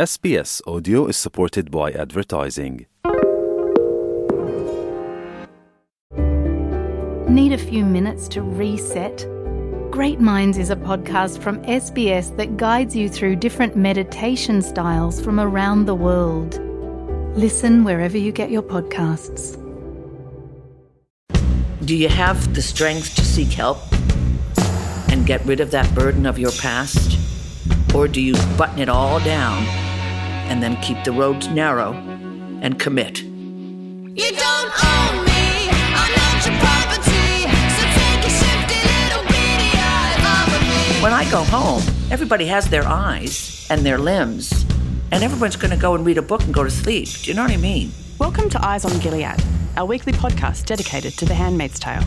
SBS Audio is supported by advertising. Need a few minutes to reset? Great Minds is a podcast from SBS that guides you through different meditation styles from around the world. Listen wherever you get your podcasts. Do you have the strength to seek help and get rid of that burden of your past? Or do you button it all down and then keep the roads narrow and commit? You don't own me, I'm not your property. So take a shifty little beady eye off of me. When I go home, everybody has their eyes and their limbs, and everyone's going to go and read a book and go to sleep. Do you know what I mean? Welcome to Eyes on Gilead, our weekly podcast dedicated to The Handmaid's Tale.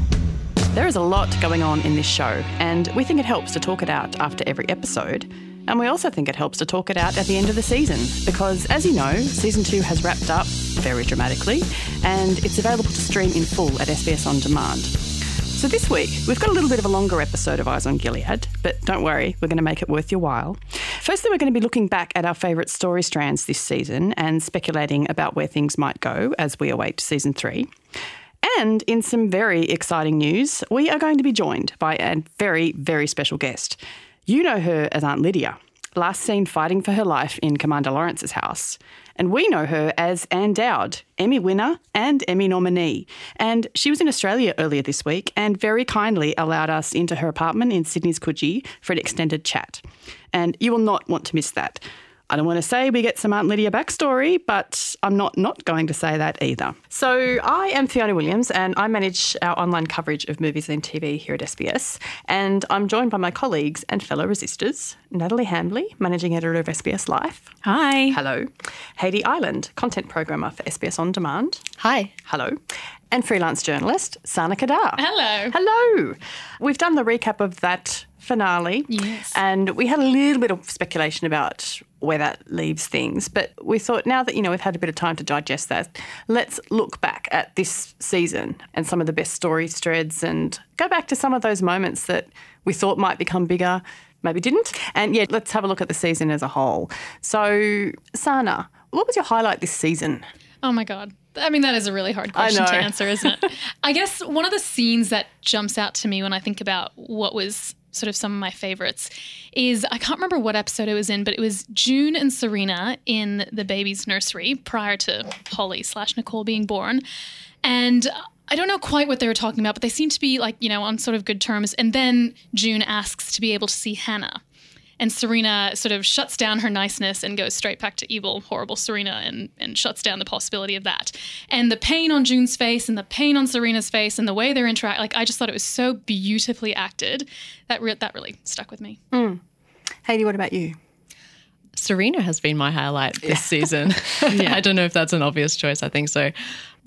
There is a lot going on in this show, and we think it helps to talk it out after every episode. And we also think it helps to talk it out at the end of the season, because as you know, season two has wrapped up very dramatically, and it's available to stream in full at SBS On Demand. So this week, we've got a little bit of a longer episode of Eyes on Gilead, but don't worry, we're going to make it worth your while. Firstly, we're going to be looking back at our favourite story strands this season and speculating about where things might go as we await season three. And in some very exciting news, we are going to be joined by a very, very special guest. You know her as Aunt Lydia, last seen fighting for her life in Commander Lawrence's house. And we know her as Ann Dowd, Emmy winner and Emmy nominee. And she was in Australia earlier this week and very kindly allowed us into her apartment in Sydney's Coogee for an extended chat. And you will not want to miss that. I don't want to say we get some Aunt Lydia backstory, but I'm not not going to say that either. So I am Fiona Williams, and I manage our online coverage of movies and TV here at SBS. And I'm joined by my colleagues and fellow resistors, Natalie Hambley, managing editor of SBS Life. Hi. Hello. Haiti Island, content programmer for SBS On Demand. Hi. Hello. And freelance journalist, Sana Qadar. Hello. Hello. We've done the recap of that finale. Yes. And we had a little bit of speculation about where that leaves things. But we thought now that, you know, we've had a bit of time to digest that, let's look back at this season and some of the best story threads and go back to some of those moments that we thought might become bigger, maybe didn't. And yeah, let's have a look at the season as a whole. So, Sana, what was your highlight this season? Oh my god. I mean, that is a really hard question to answer, isn't it? I guess one of the scenes that jumps out to me when I think about what was sort of some of my favorites is I can't remember what episode it was in, but it was June and Serena in the baby's nursery prior to Holly slash Nicole being born. And I don't know quite what they were talking about, but they seem to be like, you know, on sort of good terms. And then June asks to be able to see Hannah. And Serena sort of shuts down her niceness and goes straight back to evil, horrible Serena and, and shuts down the possibility of that. And the pain on June's face and the pain on Serena's face and the way they're interact like I just thought it was so beautifully acted. That re- that really stuck with me. Hmm. Haiti, what about you? Serena has been my highlight this season. yeah. I don't know if that's an obvious choice. I think so.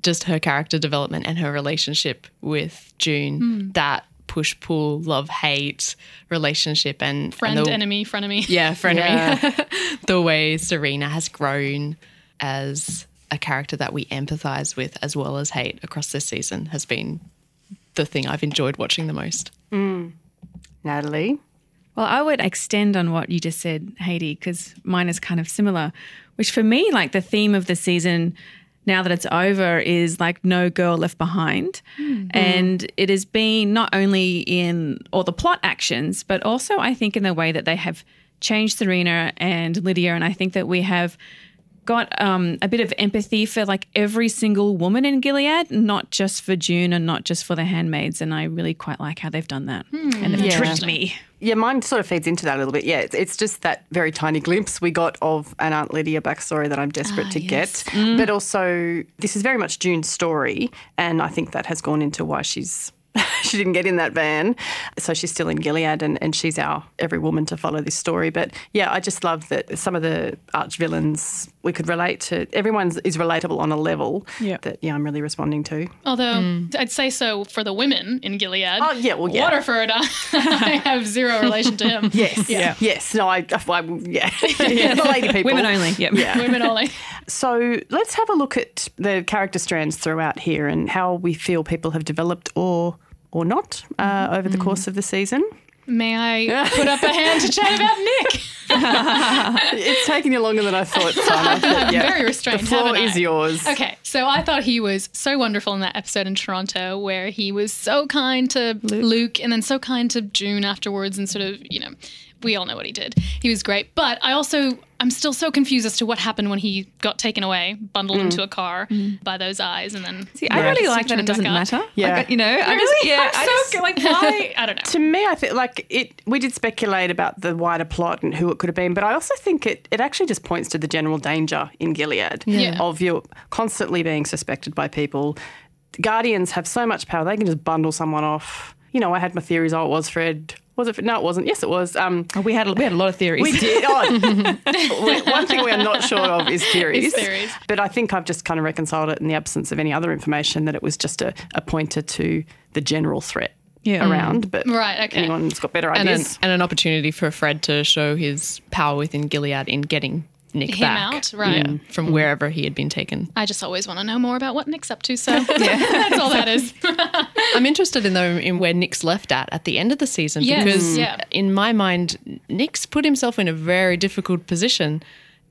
Just her character development and her relationship with June, hmm. that push pull, love hate relationship and Friend, and the- enemy, frenemy. Yeah, frenemy. Yeah. the way Serena has grown as a character that we empathize with as well as hate across this season has been the thing I've enjoyed watching the most. Mm. Natalie? Well, I would extend on what you just said, Haiti, because mine is kind of similar. Which for me, like the theme of the season, now that it's over, is like no girl left behind. Hmm. And it has been not only in all the plot actions, but also I think in the way that they have changed Serena and Lydia. And I think that we have got um, a bit of empathy for like every single woman in Gilead, not just for June and not just for the handmaids. And I really quite like how they've done that. Hmm. And they've Yeah. tricked me. Yeah, mine sort of feeds into that a little bit. Yeah, it's, it's just that very tiny glimpse we got of an Aunt Lydia backstory that I'm desperate ah, to get. Mm. But also, this is very much June's story, and I think that has gone into why she's. she didn't get in that van, so she's still in Gilead, and, and she's our every woman to follow this story. But yeah, I just love that some of the arch villains we could relate to. Everyone is relatable on a level Yeah. that yeah, I'm really responding to. Although hmm. I'd say so for the women in Gilead. Oh, yeah, well, yeah. Waterford, I have zero relation to him. Yes, yeah, yes. No, I, I yeah, yeah. the lady people, Women only. Yep. Yeah. Women only. So let's have a look at the character strands throughout here and how we feel people have developed or or not uh, over the course of the season. may I put up a hand to chat about Nick? It's taken you longer than I thought, Sana. but yeah, Very restrained, The floor is yours. Okay, so I thought he was so wonderful in that episode in Toronto where he was so kind to Luke, and then so kind to June afterwards, and sort of, you know, we all know what he did. He was great, but I also I'm still so confused as to what happened when he got taken away, bundled into a car by those eyes, and then See, I really like that it doesn't matter. Yeah. Like, you know, I just yeah, I'm I so just, like why? I don't know. To me, I think like it. We did speculate about the wider plot and who it could have been, but I also think it, it actually just points to the general danger in Gilead Yeah. of you constantly being suspected by people. Guardians have so much power; they can just bundle someone off. You know, I had my theories. Oh, it was Fred. Was it? No, it wasn't. Yes, it was. Um, Oh, we had we had a lot of theories. we did. Oh, we- one thing we are not sure of is theories. Is theories. But I think I've just kind of reconciled it in the absence of any other information that it was just a, a pointer to the general threat Yeah. around. But Right, okay. anyone's got better and an, ideas. and an opportunity for Fred to show his power within Gilead in getting Nick Him back out, right. yeah, from mm-hmm. wherever he had been taken. I just always want to know more about what Nick's up to, so that's all that is. I'm interested in though in where Nick's left at at the end of the season Yes, because yeah. in my mind Nick's put himself in a very difficult position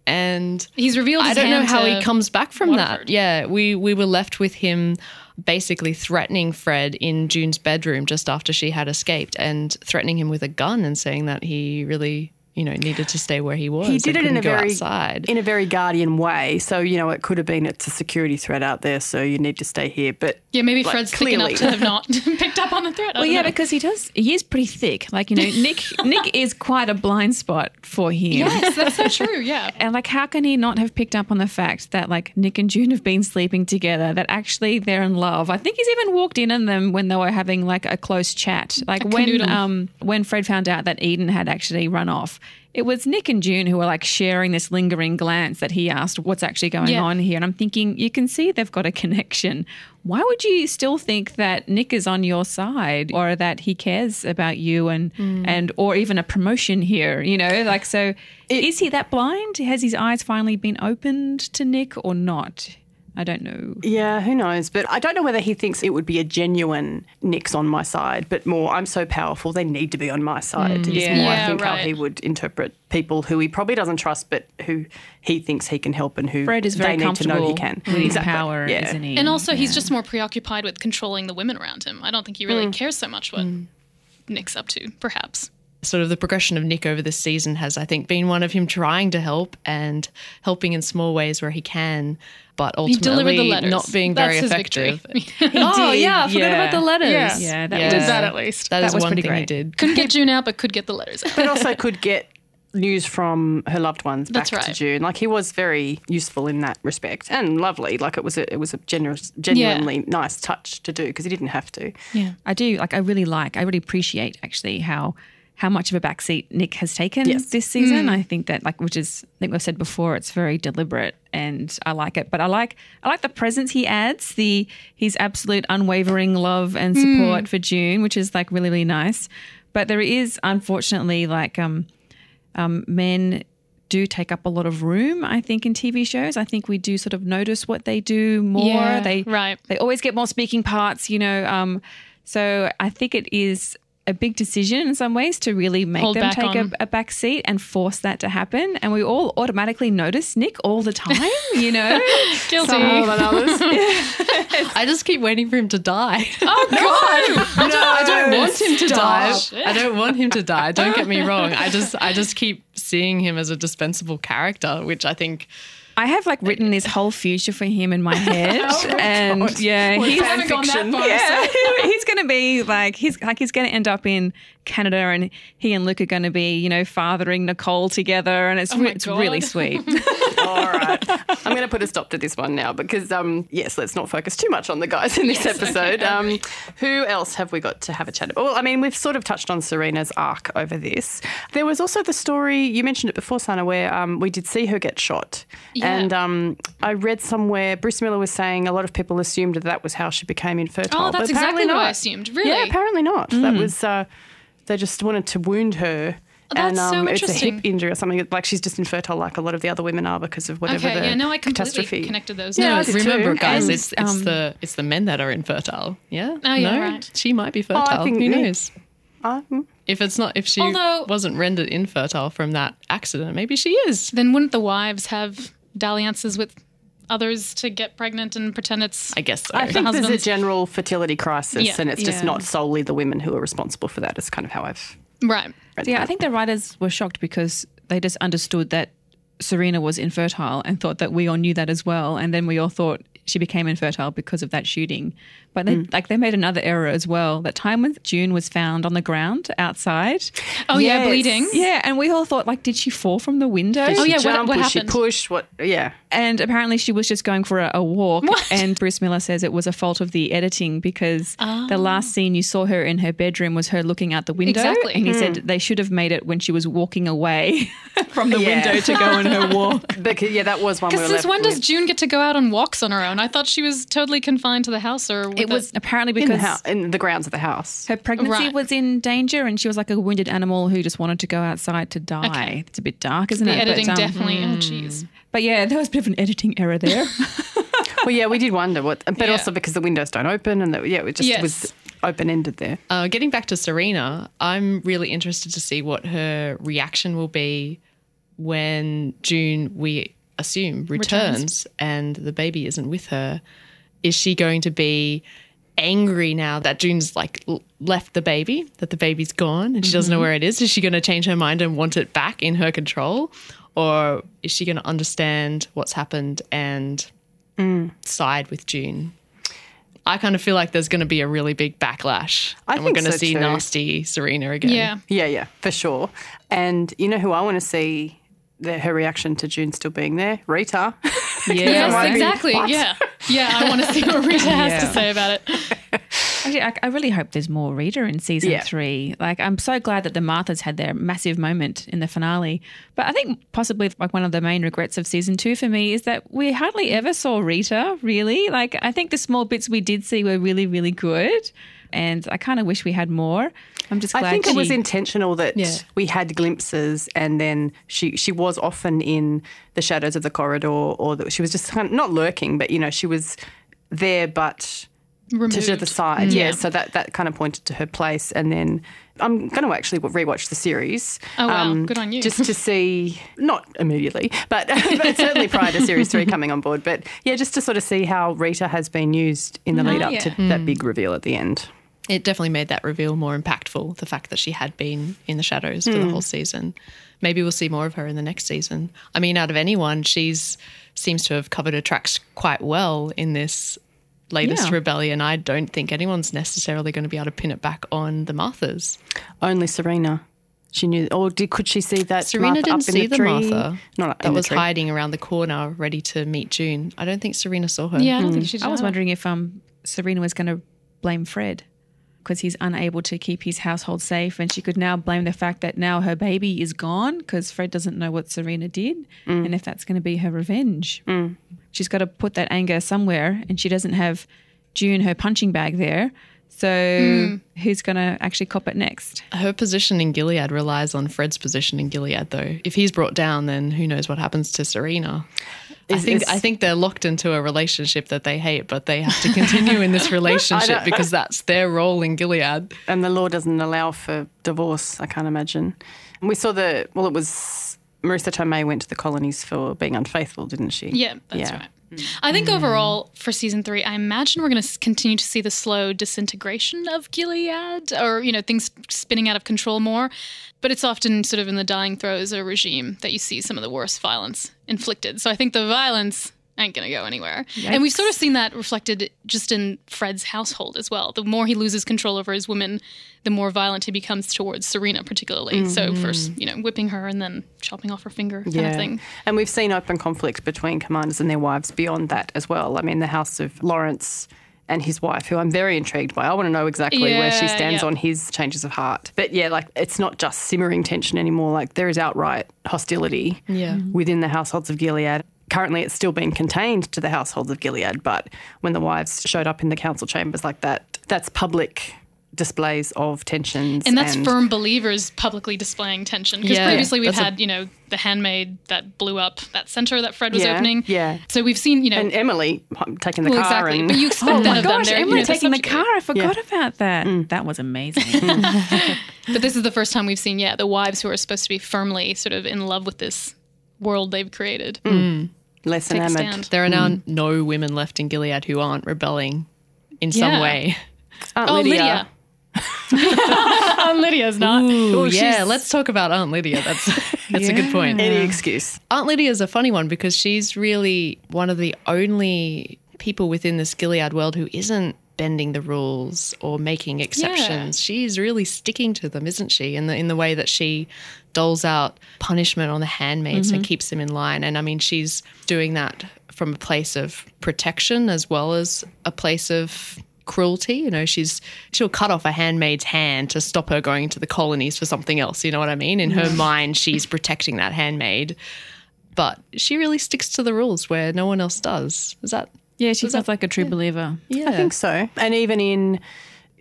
and He's revealed I don't know how he comes back from Waterford. that. Yeah, we we were left with him basically threatening Fred in June's bedroom just after she had escaped and threatening him with a gun and saying that he really, you know, needed to stay where he was. he did it in a very outside. in a very guardian way. So you know, it could have been it's a security threat out there, so you need to stay here. But Yeah, maybe like, Fred's clearly. thick enough to have not picked up on the threat. I Well, yeah, know. because he does. He is pretty thick. Like you know, Nick. Nick is quite a blind spot for him. yes, that's so true. Yeah. And like, how can he not have picked up on the fact that like Nick and June have been sleeping together? That actually they're in love. I think he's even walked in on them when they were having like a close chat. Like A when canoodle. um when Fred found out that Eden had actually run off. It was Nick and June who were like sharing this lingering glance that he asked, "What's actually going Yeah. on here?" And I'm thinking, you can see they've got a connection. Why would you still think that Nick is on your side, or that he cares about you, and hmm. and or even a promotion here? You know, like so. is he that blind? Has his eyes finally been opened to Nick or not? I don't know. Yeah, who knows? But I don't know whether he thinks it would be a genuine Nick's on my side, but more I'm so powerful, they need to be on my side. Mm, is Yeah. more, Yeah, I think, how right. he would interpret people who he probably doesn't trust, but who he thinks he can help and who Fred is very they need to know he can. with his Exactly. power, Yeah. isn't he? And also, he's just more preoccupied with controlling the women around him. I don't think he really mm. cares so much what mm. Nick's up to, perhaps. sort of the progression of Nick over this season has, I think, been one of him trying to help and helping in small ways where he can, but He delivered ultimately the letters. not being That's very his effective. victory. oh did, yeah, I forgot yeah. about the letters. Yeah. Yeah, that Yeah. Did was that at least. That That is was one pretty thing he great. did. Couldn't get June out, but could get the letters out. but also could get news from her loved ones back That's to right. June. Like he was very useful in that respect and lovely. Like it was a it was a generous, genuinely nice touch to do because he didn't have to. Yeah, I do. Like, I really like. I really appreciate actually how how much of a backseat Nick has taken Yes. this season. I think that like, which is I think we've said before, it's very deliberate, and I like it. But I like I like the presence he adds, the his absolute unwavering love and support for June, which is like really really nice. But there is unfortunately like um um men do take up a lot of room i think in tv shows i think we do sort of notice what they do more Yeah, they right. they always get more speaking parts, you know. Um, so I think it is a big decision in some ways to really make Hold them take a, a back seat and force that to happen. And we all automatically notice Nick all the time, you know. Guilty. Some more than others. I just keep waiting for him to die. Oh, God. no, I don't want him to Stop. die. I don't want him to die. Don't get me wrong. I just I just keep seeing him as a dispensable character, which I think I have like written this whole future for him in my head, oh and yeah, We he's haven't gone that far. yeah, he's going to be like he's like he's going to end up in Canada, and he and Luke are going to be you know fathering Nicole together, and it's Oh my it's really sweet. All right. I'm going to put a stop to this one now because, um, yes, let's not focus too much on the guys in this episode. Um, who else have we got to have a chat about? Well, I mean, we've sort of touched on Serena's arc over this. There was also the story, you mentioned it before, Sana, where um, we did see her get shot. Yeah. And um, I read somewhere, Bruce Miller was saying a lot of people assumed that that was how she became infertile. Oh, that's exactly what I assumed. Really? Yeah, apparently not. That was, uh, they just wanted to wound her. And That's so um, it's a interesting. hip injury or something. Like she's just infertile, like a lot of the other women are, because of whatever Okay, the yeah, no, I completely catastrophe. connected those. Yeah, no, I did too. remember, guys, And, it's it's um, the it's the men that are infertile. Yeah. Oh, yeah, no, right. she might be fertile. think Who Nick- knows? Um, If it's not, if she Although- wasn't rendered infertile from that accident, maybe she is. Then wouldn't the wives have dalliances with others to get pregnant and pretend it's I guess so. I think there's a general fertility crisis, Yeah. and it's just Yeah. not solely the women who are responsible for that. Is kind of how I've right? read Yeah. I think the writers were shocked because they just understood that Serena was infertile and thought that we all knew that as well. And then we all thought she became infertile because of that shooting. But they, mm. like they made another error as well. That time when June was found on the ground outside. Oh yeah, bleeding. Yeah, and we all thought like, did she fall from the window? Did Oh, she yeah, what- jump? what Was she happened? push? What? Yeah. And apparently she was just going for a, a walk. What? And Bruce Miller says it was a fault of the editing because the oh. last scene you saw her in her bedroom was her looking out the window. Exactly. And he said hmm. they should have made it when she was walking away from the Yeah. window to go on her walk. Because, yeah, that was one. Because were since left when does with. June get to go out on walks on her own? I thought she was totally confined to the house, or with It was the- apparently in the because house, in the grounds of the house? her pregnancy Right. was in danger and she was like a wounded animal who just wanted to go outside to die. Okay. It's a bit dark, isn't the it? But, editing um, definitely. Oh jeez. But yeah, there was a bit of an editing error there. well, yeah, we did wonder what, but Yeah. also because the windows don't open, and the, yeah, it just Yes. was open ended there. Uh, getting back to Serena, I'm really interested to see what her reaction will be when June, we assume, returns, and the baby isn't with her. Is she going to be angry now that June's like l- left the baby, that the baby's gone and she doesn't know mm-hmm. where it is? Is she going to change her mind and want it back in her control? Or is she going to understand what's happened and mm. side with June? I kind of feel like there's going to be a really big backlash. I and we're going to see too. nasty Serena again. Yeah. Yeah, yeah, for sure. And you know who I want to see the, her reaction to June still being there? Rita. Yes, might exactly. What? Yeah. Yeah, I want to see what Rita has to say about it. Actually, I, I really hope there's more Rita in season Yeah. three. Like, I'm so glad that the Marthas had their massive moment in the finale. But I think possibly like one of the main regrets of season two for me is that we hardly ever saw Rita. Really, like I think the small bits we did see were really, really good, and I kind of wish we had more. I'm just glad. I think it was intentional that Yeah. we had glimpses, and then she she was often in the shadows of the corridor, or that she was just kind of not lurking, but you know she was there, but Removed. to the side. Mm. Yeah. So that that kind of pointed to her place, and then. I'm going to actually rewatch the series. um, Oh, wow. Um, Good on you. Just to see, not immediately, but, but certainly prior to series three coming on board. But yeah, just to sort of see how Rita has been used in the mm-hmm. lead up yeah. to that mm. big reveal at the end. It definitely made that reveal more impactful, the fact that she had been in the shadows for the whole season. Maybe we'll see more of her in the next season. I mean, out of anyone, she's seems to have covered her tracks quite well in this latest Yeah. rebellion. I don't think anyone's necessarily going to be able to pin it back on the Marthas. Only Serena. She knew, or did, could she see that Serena Martha didn't up in see the, the, tree? Martha Not that was tree. hiding around the corner, ready to meet June. I don't think Serena saw her. Yeah, I don't think she did. I was either. wondering if um Serena was going to blame Fred because he's unable to keep his household safe, and she could now blame the fact that now her baby is gone because Fred doesn't know what Serena did, Mm. and if that's going to be her revenge, she's got to put that anger somewhere, and she doesn't have June her punching bag there. So Mm. who's going to actually cop it next? Her position in Gilead relies on Fred's position in Gilead, though. If he's brought down, then who knows what happens to Serena? I think is- I think they're locked into a relationship that they hate, but they have to continue in this relationship because that's their role in Gilead. And the law doesn't allow for divorce, I can't imagine. And we saw the, well, it was Marisa Tomei went to the colonies for being unfaithful, didn't she? Yeah, that's Yeah. right. I think hmm. overall for season three, I imagine we're going to continue to see the slow disintegration of Gilead, or you know things spinning out of control more. But it's often sort of in the dying throes of a regime that you see some of the worst violence inflicted. So I think the violence ain't going to go anywhere. And we've sort of seen that reflected just in Fred's household as well. The more he loses control over his women, the more violent he becomes towards Serena, particularly. So mm-hmm. first, you know, whipping her and then chopping off her finger, kind of thing. And we've seen open conflict between commanders and their wives beyond that as well. I mean, the house of Lawrence and his wife, who I'm very intrigued by. I want to know exactly where she stands yeah. on his changes of heart. But yeah, like it's not just simmering tension anymore. Like there is outright hostility Yeah. within the households of Gilead. Currently, it's still being contained to the households of Gilead, but when the wives showed up in the council chambers like that, that's public displays of tensions. And that's firm believers publicly displaying tension. Because Yeah. previously we've That's a- had, you know, the handmaid that blew up that center that Fred was Yeah, opening. yeah. So we've seen, you know, And Emily taking the well, car. exactly. And, But you expect Oh that my of them. gosh, They're, you Emily know, taking the subjugate. car. I forgot about that. Mm. That was amazing. Mm. But this is the first time we've seen, yeah, the wives who are supposed to be firmly sort of in love with this world they've created. Hmm. Hmm. less Take a enamoured. There are now hmm. no women left in Gilead who aren't rebelling in some way. Aunt Oh, Lydia. Aunt Lydia's not. Ooh, oh, yeah, let's talk about Aunt Lydia. That's that's a good point. Any excuse. Aunt Lydia is a funny one because she's really one of the only people within this Gilead world who isn't bending the rules or making exceptions. She's really sticking to them, isn't she? In the in the way that she doles out punishment on the handmaids and mm-hmm. keeps them in line. And I mean, she's doing that from a place of protection as well as a place of cruelty. You know, she's she'll cut off a handmaid's hand to stop her going to the colonies for something else. You know what I mean? In her mind, she's protecting that handmaid, but she really sticks to the rules where no one else does. Is that? yeah, she sounds like a true believer. Yeah, I think so. And even in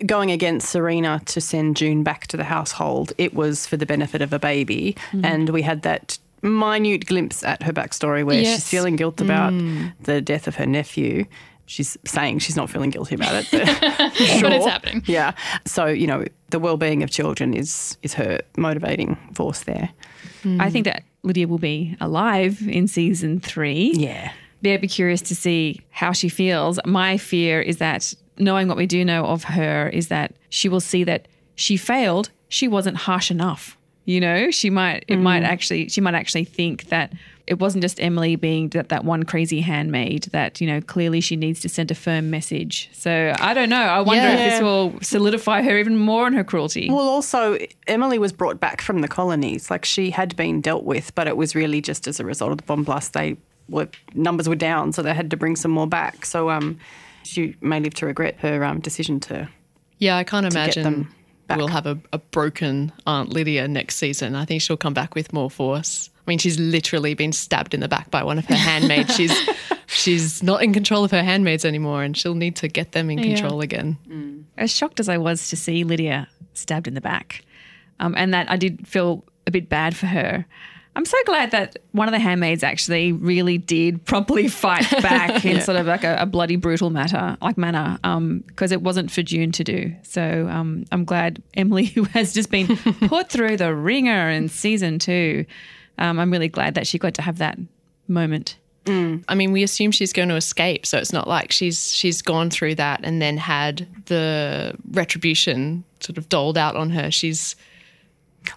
going against Serena to send June back to the household, it was for the benefit of a baby. Mm-hmm. And we had that minute glimpse at her backstory where she's feeling guilt about mm. the death of her nephew. She's saying she's not feeling guilty about it, but, But it's happening. Yeah. So, you know, the well-being of children is is her motivating force there. Mm. I think that Lydia will be alive in season three. Yeah. Be I'd be curious to see how she feels. My fear is that knowing what we do know of her is that she will see that she failed. She wasn't harsh enough. You know, she might it might actually she might actually think that it wasn't just Emily being that, that one crazy handmaid that, you know, clearly she needs to send a firm message. So I don't know. I wonder if this will solidify her even more in her cruelty. Well, also, Emily was brought back from the colonies. Like she had been dealt with, but it was really just as a result of the bomb blast. They were numbers were down, so they had to bring some more back. So um, she may live to regret her um, decision to. Yeah, I can't imagine them we'll have a, a broken Aunt Lydia next season. I think she'll come back with more force. I mean, she's literally been stabbed in the back by one of her handmaids. she's she's not in control of her handmaids anymore, and she'll need to get them in control again. as shocked as I was to see Lydia stabbed in the back, um, and that I did feel a bit bad for her. I'm so glad that one of the handmaids actually really did properly fight back in sort of like a, a bloody brutal matter, like manner, because it wasn't for June to do. So um, I'm glad Emily, who has just been put through the ringer in season two, um, I'm really glad that she got to have that moment. I mean, we assume she's going to escape, so it's not like she's she's gone through that and then had the retribution sort of doled out on her. She's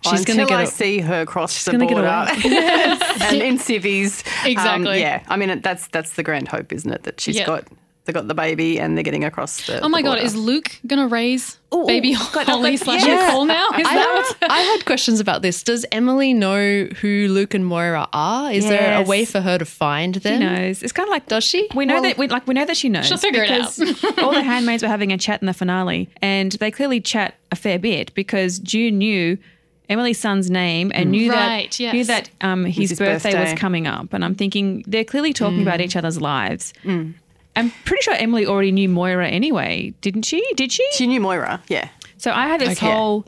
she's until going to I get. a- see her cross the gonna get border away. and in civvies. um, Exactly. yeah, I mean that's that's the grand hope, isn't it? That she's Yeah. got they got the baby and they're getting across the. Oh my the God, is Luke going to raise baby Holly slash yeah. Nicole now? Is I, that had, I had questions about this. Does Emily know who Luke and Moira are? Is there a way for her to find them? She knows. It's kind of like Does she? We know Well- that we like we know that she knows. She'll figure it because all the handmaids were having a chat in the finale, and they clearly chat a fair bit because June knew Emily's son's name and knew Right, that yes. knew that um, his, his birthday, birthday. was coming up, and I'm thinking they're clearly talking about each other's lives. I'm pretty sure Emily already knew Moira anyway, didn't she? Did she? She knew Moira, yeah. So I had this Okay. whole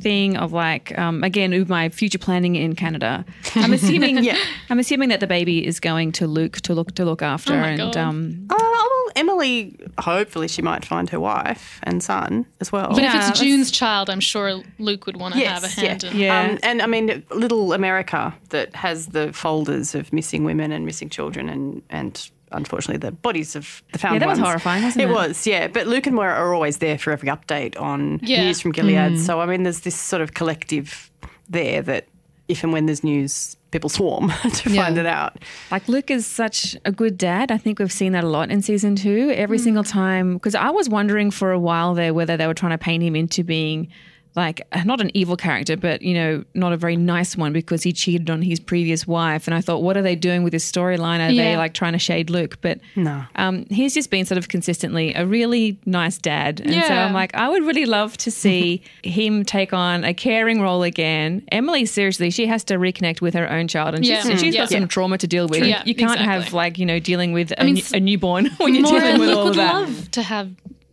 thing of like, um, again, with my future planning in Canada. I'm assuming, Yeah. I'm assuming that the baby is going to Luke to look to look after, Oh my and God. um, Oh, well, Emily, hopefully she might find her wife and son as well. But Yeah, if it's June's child, I'm sure Luke would want to Yes, have a hand yeah. in Yeah. Um, and I mean, little America that has the folders of missing women and missing children and, and unfortunately the bodies of the found Yeah, that was ones. horrifying, wasn't it? It was, yeah. But Luke and Moira are always there for every update on Yeah. news from Gilead. Mm. So, I mean, there's this sort of collective there that if and when there's news, people swarm to Yeah. find it out. Like Luke is such a good dad. I think we've seen that a lot in season two. Every mm. single time, because I was wondering for a while there whether they were trying to paint him into being like not an evil character, but you know, not a very nice one because he cheated on his previous wife. And I thought, what are they doing with this storyline? Are they like trying to shade Luke? But No. um, he's just been sort of consistently a really nice dad. And so I'm like, I would really love to see him take on a caring role again. Emily, seriously, she has to reconnect with her own child, and Yeah. she's, she's Yeah. got some trauma to deal with. Yeah, you can't have like you know dealing with a, mean, new- a newborn when you're dealing with all would of that. love to have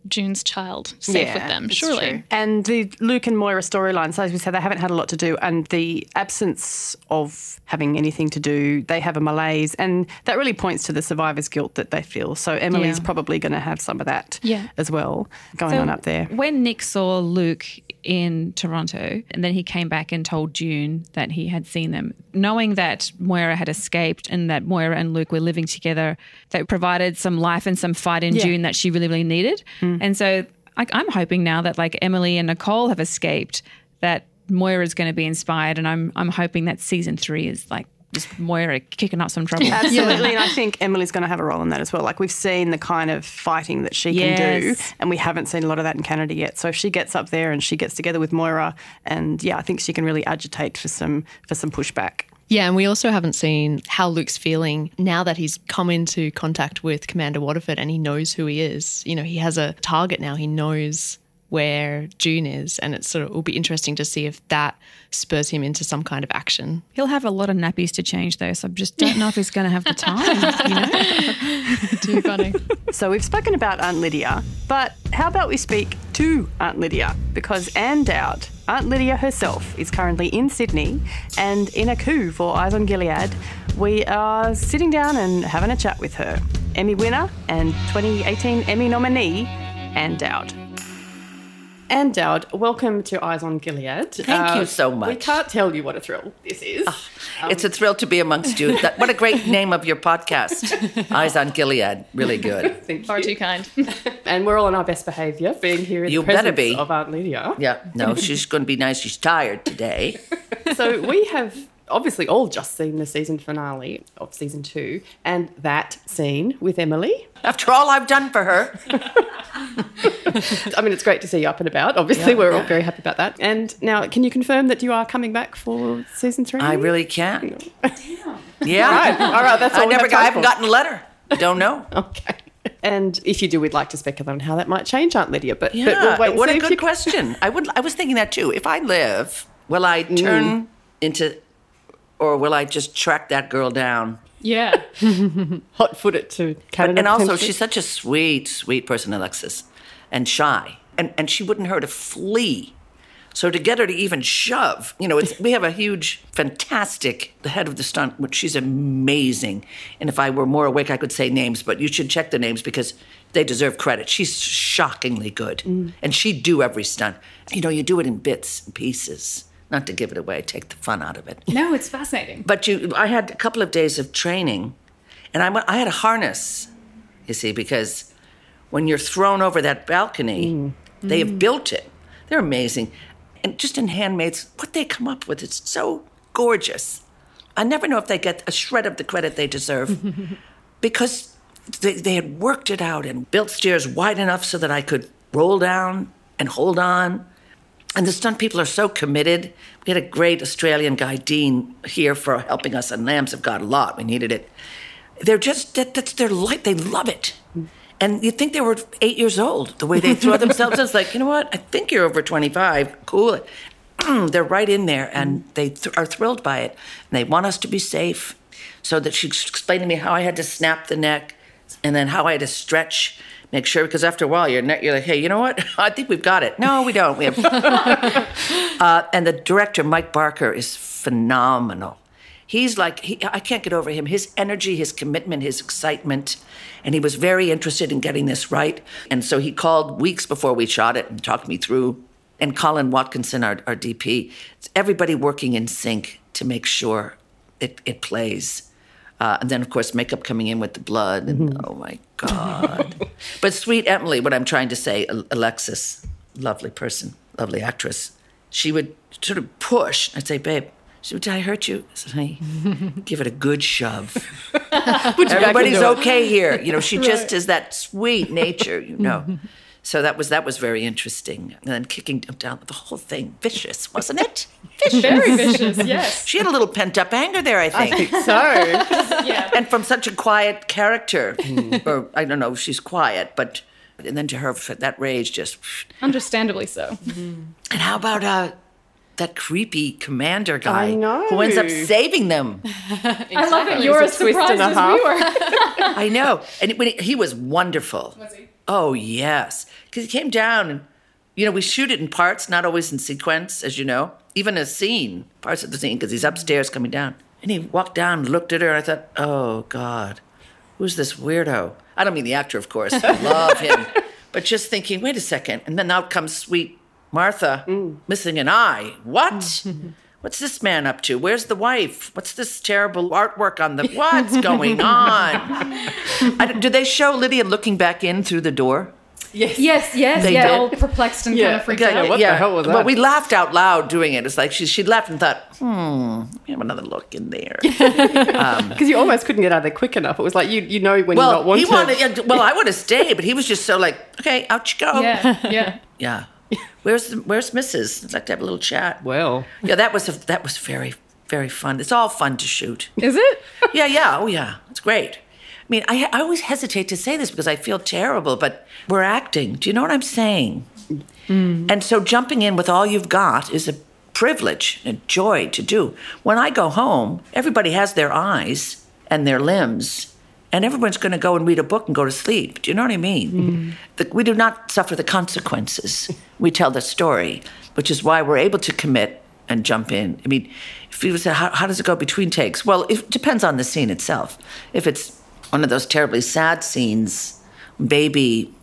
June's child safe with them. Surely. true. And the Luke and Moira storylines, as we said, they haven't had a lot to do, and the absence of having anything to do, they have a malaise, and that really points to the survivor's guilt that they feel. So Emily's Yeah. probably going to have some of that Yeah. as well going So on up there. When Nick saw Luke in Toronto, and then he came back and told June that he had seen them, knowing that Moira had escaped and that Moira and Luke were living together, that provided some life and some fight in Yeah. June that she really, really needed. Mm. And so like, I'm hoping now that like Emily and Nicole have escaped, that Moira is going to be inspired, and I'm I'm hoping that season three is like just Moira kicking up some trouble. Absolutely, and I think Emily's going to have a role in that as well. Like we've seen the kind of fighting that she can do, and we haven't seen a lot of that in Canada yet. So if she gets up there and she gets together with Moira, and yeah, I think she can really agitate for some for some pushback. Yeah, and we also haven't seen how Luke's feeling now that he's come into contact with Commander Waterford and he knows who he is. You know, he has a target now. He knows where June is, and it's sort of will be interesting to see if that spurs him into some kind of action. He'll have a lot of nappies to change though, so I just don't know if he's going to have the time. You know? Too funny. So we've spoken about Aunt Lydia, but how about we speak to Aunt Lydia? Because Ann Dowd, Aunt Lydia herself, is currently in Sydney and in a coup for Eyes on Gilead. We are sitting down and having a chat with her. Emmy winner and 2018 Emmy nominee, Ann Dowd. Ann Dowd, welcome to Eyes on Gilead. Thank you uh, so much. We can't tell you what a thrill this is. Ah, it's a thrill to be amongst you. That, what a great name of your podcast. Eyes on Gilead. Really good. Thank Far too kind. and we're all on our best behaviour, being here in You the better presence be. of Aunt Lydia. Yeah, no, she's going to be nice. She's tired today. so we have obviously all just seen the season finale of season two and that scene with Emily. After all I've done for her. I mean, it's great to see you up and about. Obviously, we're all very happy about that. And now, can you confirm that you are coming back for season three? I really can. Damn. Yeah. Right. All right, that's all I we never Have got, I haven't gotten a letter. Don't know. Okay. And if you do, we'd like to speculate on how that might change Aunt Lydia. But, but Yeah, we'll wait what a good you- question. I would. I was thinking that too. If I live, will I mm. turn into, or will I just track that girl down? Yeah. hot foot it to Canada. and also, potentially. she's such a sweet, sweet person, Alexis, and shy, and and she wouldn't hurt a flea. So to get her to even shove, you know, it's, we have a huge, fantastic the head of the stunt, which she's amazing. And if I were more awake, I could say names, but you should check the names because they deserve credit. She's shockingly good, mm. and she'd do every stunt. You know, you do it in bits and pieces, not to give it away, take the fun out of it. No, it's fascinating. But you, I had a couple of days of training, and I, went- I had a harness, you see, because when you're thrown over that balcony, mm. they have mm. built it. They're amazing. And just in Handmaids, what they come up with is so gorgeous. I never know if they get a shred of the credit they deserve because they, they had worked it out and built stairs wide enough so that I could roll down and hold on. And the stunt people are so committed. We had a great Australian guy, Dean, here for helping us and Lambs have got a lot. We needed it. They're just, that, that's their life. They love it. And you'd think they were eight years old, the way they throw themselves. It's like, you know what? I think you're over 25. Cool. They're right in there and they th- are thrilled by it. And they want us to be safe. So that she explained to me how I had to snap the neck and then how I had to stretch, make sure, because after a while you're, you're like, hey, you know what? I think we've got it. No, we don't. We have. uh, and the director, Mike Barker, is phenomenal. He's like, he, I can't get over him. His energy, his commitment, his excitement. And he was very interested in getting this right. And so he called weeks before we shot it and talked me through. And Colin Watkinson, our, our DP, it's everybody working in sync to make sure it, it plays. Uh, and then, of course, makeup coming in with the blood. And oh my God. but sweet Emily, what I'm trying to say, Alexis, lovely person, lovely actress, she would sort of push. I'd say, babe, she would, did I hurt you? I said, honey, give it a good shove. Everybody's okay here. You know, she just is that sweet nature, you know. So that was that was very interesting. And then kicking down the whole thing, vicious, wasn't it? Vicious. very vicious, yes. She had a little pent up anger there, I think. I think so. Yeah. and from such a quiet character, or I don't know, if she's quiet, but and then to her that rage just. Understandably so. And how about uh, that creepy commander guy I know. who ends up saving them? I love it. You're as a twist surprised and a as half. we were. I know, and when he, he was wonderful. Was he? Oh, yes. Because he came down and, you know, we shoot it in parts, not always in sequence, as you know, even a scene, parts of the scene, because he's upstairs coming down. And he walked down and looked at her, and I thought, oh, God, who's this weirdo? I don't mean the actor, of course. I love him. But just thinking, wait a second. And then out comes sweet Martha, mm. missing an eye. What? What's this man up to? Where's the wife? What's this terrible artwork on the. What's going on? I, do they show Lydia looking back in through the door? Yes, yes, They yeah, did. all perplexed and Yeah. kind of freaked Yeah, out. what the hell was that? But we laughed out loud doing it. It's like she, she left and thought, hmm, we have another look in there. Because you almost couldn't get out of there quick enough. It was like you you know when you well, not wanted. he wanted, yeah, well, I would have stayed, but he was just so like, okay, out you go. Yeah, yeah. Yeah. Where's where's Mrs.? I'd like to have a little chat. Well, Yeah, that was a, that was very very fun. It's all fun to shoot. Is it? Yeah, yeah, oh yeah, it's great. I mean, I, I always hesitate to say this because I feel terrible, but we're acting. Do you know what I'm saying? Hmm. And so jumping in with all you've got is a privilege and a joy to do. When I go home, everybody has their eyes and their limbs, and everyone's going to go and read a book and go to sleep. Do you know what I mean? The, we do not suffer the consequences. we tell the story, which is why we're able to commit and jump in. I mean, if you say, how, how does it go between takes? Well, it depends on the scene itself. If it's one of those terribly sad scenes, baby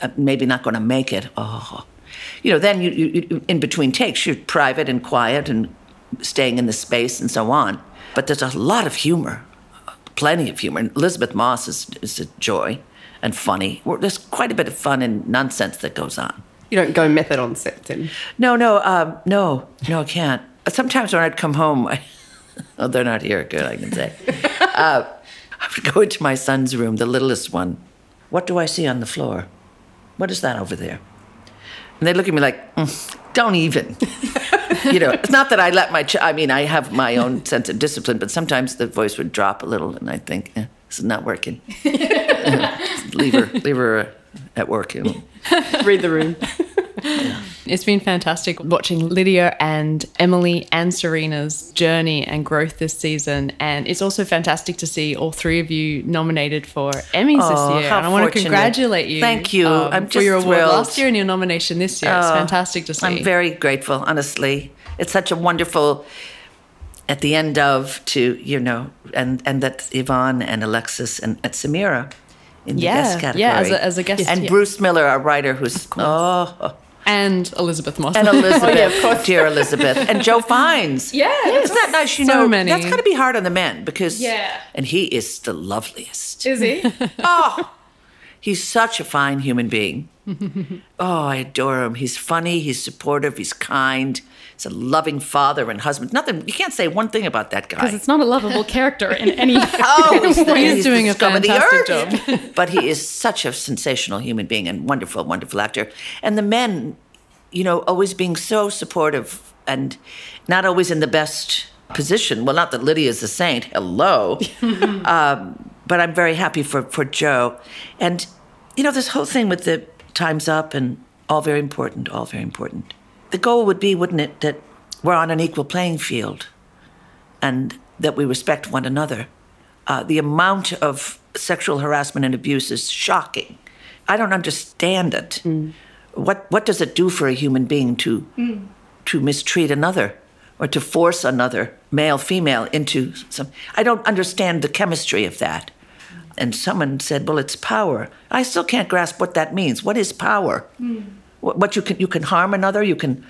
uh, maybe not going to make it. Oh, you know, then you, you, you in between takes, you're private and quiet and staying in the space and so on. But there's a lot of humor, plenty of humor. And Elisabeth Moss is, is a joy and funny. There's quite a bit of fun and nonsense that goes on. you don't go method on set then. No, no, um, no, no, I can't. Sometimes when I'd come home, I, oh, they're not here. Good, I can say. uh, I would go into my son's room, the littlest one. What do I see on the floor? What is that over there? And they look at me like, "Mm, don't even. you know, it's not that I let my, ch- I mean, I have my own sense of discipline, but sometimes the voice would drop a little, and I'd think, eh, this is not working. leave her, leave her uh, at work. You know. Read the room. It's been fantastic watching Lydia and Emily and Serena's journey and growth this season. And it's also fantastic to see all three of you nominated for Emmys Oh, this year. and I want to congratulate you. um, Thank you. I'm for just your award thrilled. last year and your nomination this year. it's Oh, fantastic to see. I'm very grateful, honestly. It's such a wonderful at the end of to you know, and and that Yvonne and Alexis and, and Samira in the guest category. yeah, as a- as a guest, and yeah. Bruce Miller, our writer, who's oh, and Elisabeth Moss. and Elisabeth, Oh, yeah, of course. dear Elisabeth, and Joe Fiennes. Yeah, Isn't that nice? You So know, many. that's got to be hard on the men because Yeah. and he is the loveliest. Is he? Oh, he's such a fine human being. oh, I adore him. He's funny. He's supportive. He's kind. He's a loving father and husband. Nothing. You can't say one thing about that guy. Because it's not a lovable character in any. Oh, he's, He's he's doing a fantastic earth. but he is such a sensational human being and wonderful, wonderful actor. And the men, you know, always being so supportive and not always in the best position. Well, not that Lydia's a saint. Hello. um, but I'm very happy for, for Joe. And, you know, this whole thing with the time's up and all very important, all very important. The goal would be, wouldn't it, that we're on an equal playing field and that we respect one another. Uh, the amount of sexual harassment and abuse is shocking. I don't understand it. What what does it do for a human being to mm. to mistreat another or to force another male female into some? I don't understand the chemistry of that. And someone said, "Well, it's power." I still can't grasp what that means. What is power? Hmm. What, what you can you can harm another, you can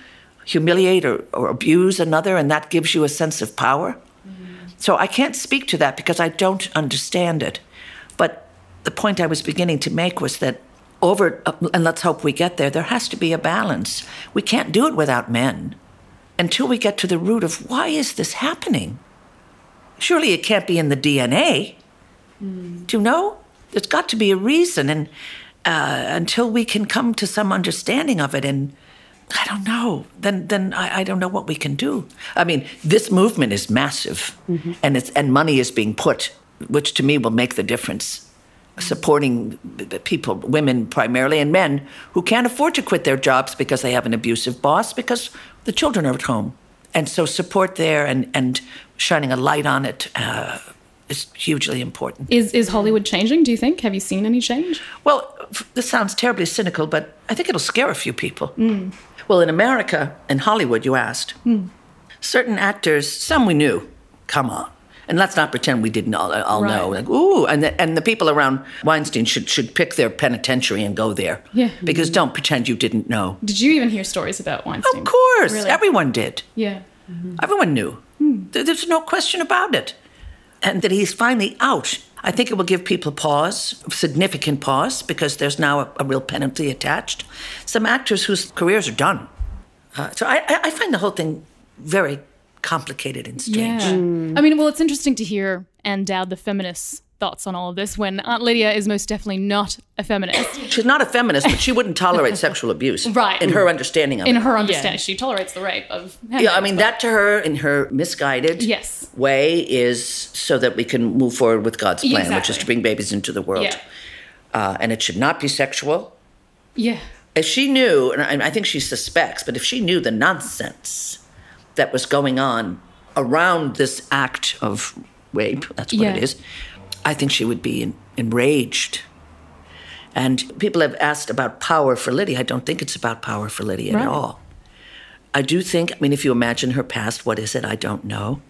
humiliate or, or abuse another, and that gives you a sense of power. Hmm. So I can't speak to that because I don't understand it. But the point I was beginning to make was that over, uh, and let's hope we get there, there has to be a balance. We can't do it without men until we get to the root of why is this happening? Surely it can't be in the DNA. Hmm. Do you know? There's got to be a reason, and uh, until we can come to some understanding of it, and I don't know, then then I, I don't know what we can do. I mean, this movement is massive, mm-hmm. and it's and money is being put, which to me will make the difference. Supporting people, women primarily, and men who can't afford to quit their jobs because they have an abusive boss, because the children are at home, and so support there and and shining a light on it. Uh, is hugely important. Is is Hollywood changing? Do you think? Have you seen any change? Well, f- this sounds terribly cynical, but I think it'll scare a few people. Well, in America, in Hollywood, you asked, certain actors, some we knew, come on. And let's not pretend we didn't all, all know. Like, ooh, and the, and the people around Weinstein should, should pick their penitentiary and go there. Yeah. Because don't pretend you didn't know. Did you even hear stories about Weinstein? Of course, Really? everyone did. Yeah. Everyone knew. There- There's no question about it. And that he's finally out. I think it will give people pause, significant pause, because there's now a, a real penalty attached. Some actors whose careers are done. Uh, so I, I- I find the whole thing very complicated and strange. Yeah. I mean, well, it's interesting to hear Ann Dowd, the feminist's thoughts on all of this when Aunt Lydia is most definitely not a feminist. She's not a feminist, but she wouldn't tolerate sexual abuse. Right. In her understanding of In it. In her understanding, she tolerates the rape of. Yeah, I mean, that to her, in her misguided Yes. way, is so that we can move forward with God's plan, which is to bring babies into the world. Yeah. Uh, and it should not be sexual. Yeah. If she knew, and I, I think she suspects, but if she knew the nonsense that was going on around this act of rape, that's what Yeah. it is, I think she would be en- enraged. And people have asked about power for Lydia. I don't think it's about power for Lydia Right. at all. I do think, I mean, if you imagine her past, what is it? I don't know.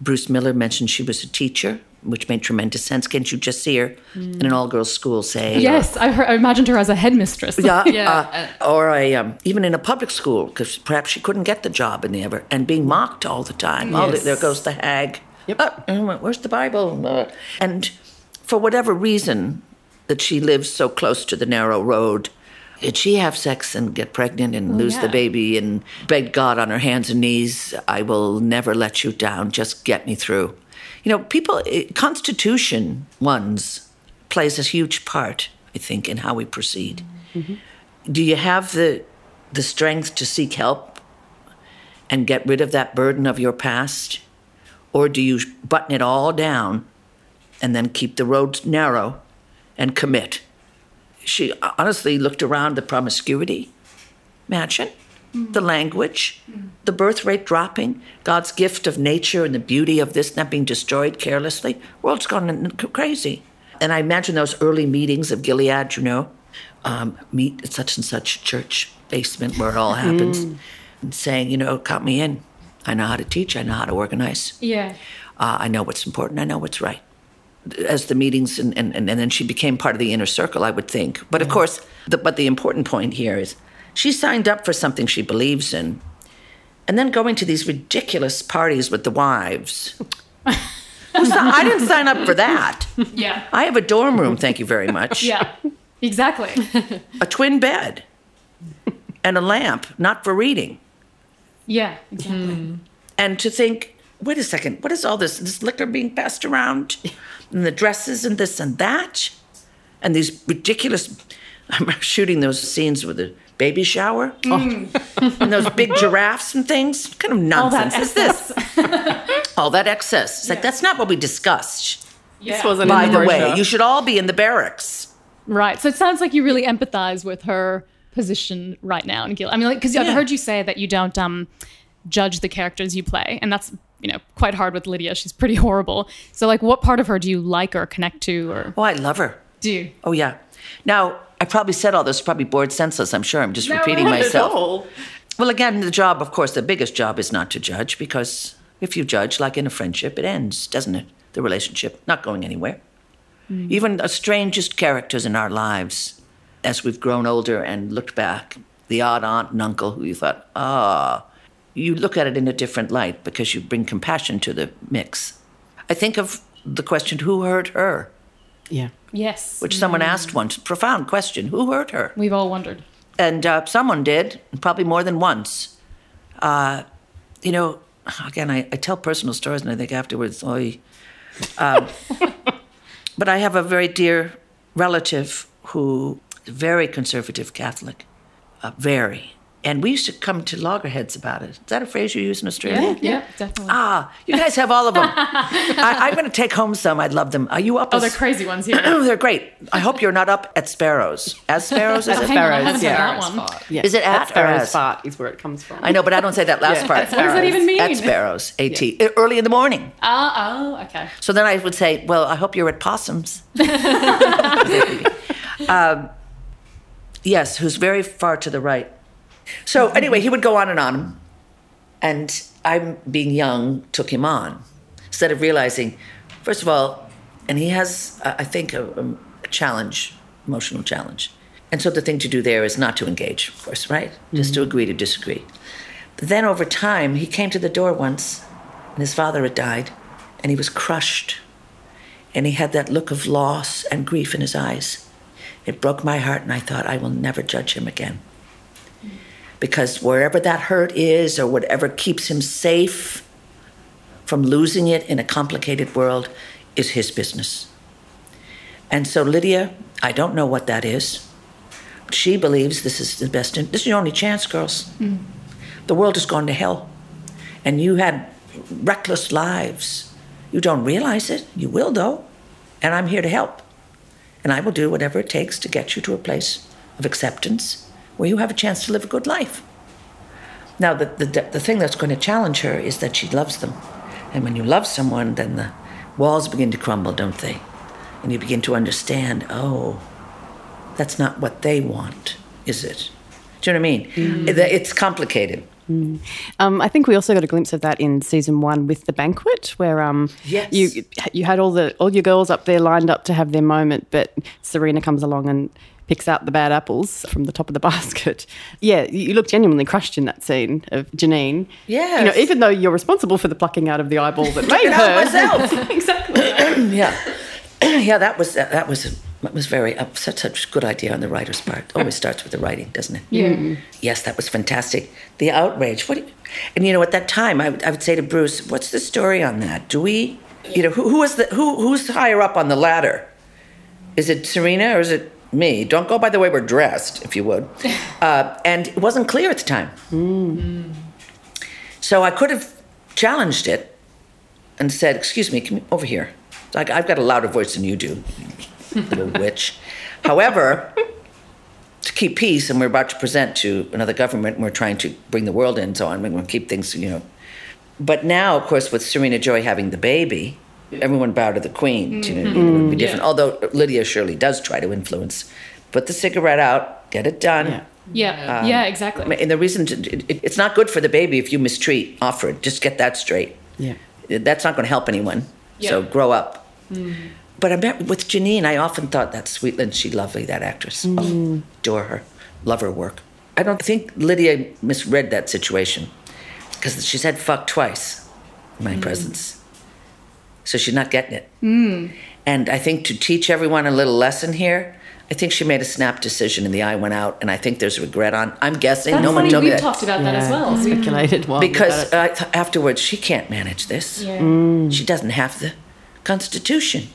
Bruce Miller mentioned she was a teacher, which made tremendous sense. Can't you just see her in an all girls school say, Yes, I, heard, I imagined her as a headmistress. yeah, Yeah, uh, or a um, even in a public school because perhaps she couldn't get the job in the ever and being mocked all the time. Oh, Yes. there goes the hag. Yep. where's the Bible? Uh, and for whatever reason that she lives so close to the narrow road. Did she have sex and get pregnant and lose the baby and beg God on her hands and knees, I will never let you down, just get me through? You know, people, eh, Constitution ones plays a huge part, I think, in how we proceed. Do you have the the strength to seek help and get rid of that burden of your past? Or do you button it all down and then keep the road narrow and commit? She honestly looked around the promiscuity the language the birth rate dropping god's gift of nature and the beauty of this not being destroyed carelessly world's gone crazy and i imagine those early meetings of gilead you know um, meet at such and such church basement where it all happens and saying you know count me in i know how to teach i know how to organize Yeah. uh, I know what's important. I know what's right. As the meetings, and, and, and then she became part of the inner circle, I would think. But of course, the, but the important point here is she signed up for something she believes in, and then going to these ridiculous parties with the wives. I didn't sign up for that. Yeah. I have a dorm room, thank you very much. Yeah. Exactly. A twin bed and a lamp, not for reading. Yeah. Exactly. Hmm. and to think, wait a second, what is all this? This liquor being passed around, and the dresses and this and that, and these ridiculous. I'm shooting those scenes with a baby shower, and those big giraffes and things. What kind of nonsense is this? all that excess. It's like that's not what we discussed. This wasn't By in the the way, you should all be in the barracks. Right. So it sounds like you really empathize with her position right now in Gil. I mean, like, because I've heard you say that you don't um, judge the characters you play, and that's you know quite hard with Lydia. She's pretty horrible. So, like, what part of her do you like or connect to, or Oh, I love her. do you? Oh yeah. Now I probably said all this, probably bored senseless. I'm sure I'm just repeating Not at myself. Well, again, the job, of course, the biggest job is not to judge because if you judge, like in a friendship, it ends, doesn't it? The relationship, not going anywhere. Even the strangest characters in our lives, as we've grown older and looked back, the odd aunt and uncle who you thought, ah, you look at it in a different light because you bring compassion to the mix. I think of the question, who hurt her? Yeah. Yes. Which someone asked once, profound question, who hurt her? We've all wondered. and uh, someone did, probably more than once. Uh, you know, again, I, I tell personal stories and I think afterwards, oy. Um, but I have a very dear relative who very conservative Catholic, uh, very, And we used to come to loggerheads about it. Is that a phrase you use in Australia? Yeah, definitely. Ah, you guys have all of them. I, I'm going to take home some. I'd love them. Are you up? Oh, as- they're crazy ones here. they're great. I hope you're not up at sparrows. As sparrows, is it? Hang on, I Sparrows, yeah. that. Yeah. Is it At at or Sparrow's as? fart is where it comes from. I know, but I don't say that last Yeah, part. at What does that even mean? At sparrows, at early in the morning. Ah, oh, okay. So then I would say, "Well, I hope you're at possums." um, yes, who's very far to the right. So anyway, he would go on and on, and I, being young, took him on instead of realizing, first of all, and he has, uh, I think, a, a challenge, emotional challenge, and so the thing to do there is not to engage, of course, right? Just to agree to disagree. But then over time, he came to the door once, and his father had died, and he was crushed and he had that look of loss and grief in his eyes. It broke my heart, and I thought, I will never judge him again. Because wherever that hurt is, or whatever keeps him safe from losing it in a complicated world, is his business. And so, Lydia, I don't know what that is. She believes this is the best. This is your only chance, girls. The world has gone to hell, and you had reckless lives. You don't realize it. You will, though. And I'm here to help. And I will do whatever it takes to get you to a place of acceptance where you have a chance to live a good life. Now, the, the, the thing that's going to challenge her is that she loves them. And when you love someone, then the walls begin to crumble, don't they? And you begin to understand, oh, that's not what they want, is it? Do you know what I mean? It- It's complicated. Um, I think we also got a glimpse of that in season one with the banquet, where um, Yes. you you had all the all your girls up there lined up to have their moment, but Serena comes along and picks out the bad apples from the top of the basket. Yeah, you look genuinely crushed in that scene of Janine. Yes. you know, even though you're responsible for the plucking out of the eyeball that made It out her. myself. exactly. yeah, yeah. That was that was that was very uh, such such good idea on the writer's part. Always starts with the writing, doesn't it? Yeah. Yes, that was fantastic. The outrage. What? do you- and you know, at that time, I would, I would say to Bruce, "What's the story on that? Do we, you know, who, who is the who who's higher up on the ladder? Is it Serena or is it me? Don't go by the way we're dressed, if you would." Uh, and it wasn't clear at the time. So I could have challenged it and said, "Excuse me, come over here." Like I've got a louder voice than you do, little witch. However, to keep peace, and we're about to present to another government, and we're trying to bring the world in, and so on. We're going to keep things, you know. But now, of course, with Serena Joy having the baby, everyone bowed to the Queen. You know, it would be mm-hmm. different. Although Lydia surely does try to influence. Put the cigarette out, get it done. Yeah. Yeah. Um, yeah, exactly. And the reason to, it, it- it's not good for the baby if you mistreat Offred. Just get that straight. Yeah. That's not going to help anyone. Yeah. So grow up. Mm-hmm. But I met with Janine. I often thought that sweet and she lovely, that actress. Mm. Oh, adore her, love her work. I don't think Lydia misread that situation because she said "fuck" twice in my mm. presence, so she's not getting it. And I think to teach everyone a little lesson here, I think she made a snap decision and the eye went out, and I think there's regret on. I'm guessing. That's no one funny. told We've that talked about that as Yeah, well. Speculated wildly because about uh, th- afterwards she can't manage this. Yeah. She doesn't have the constitution.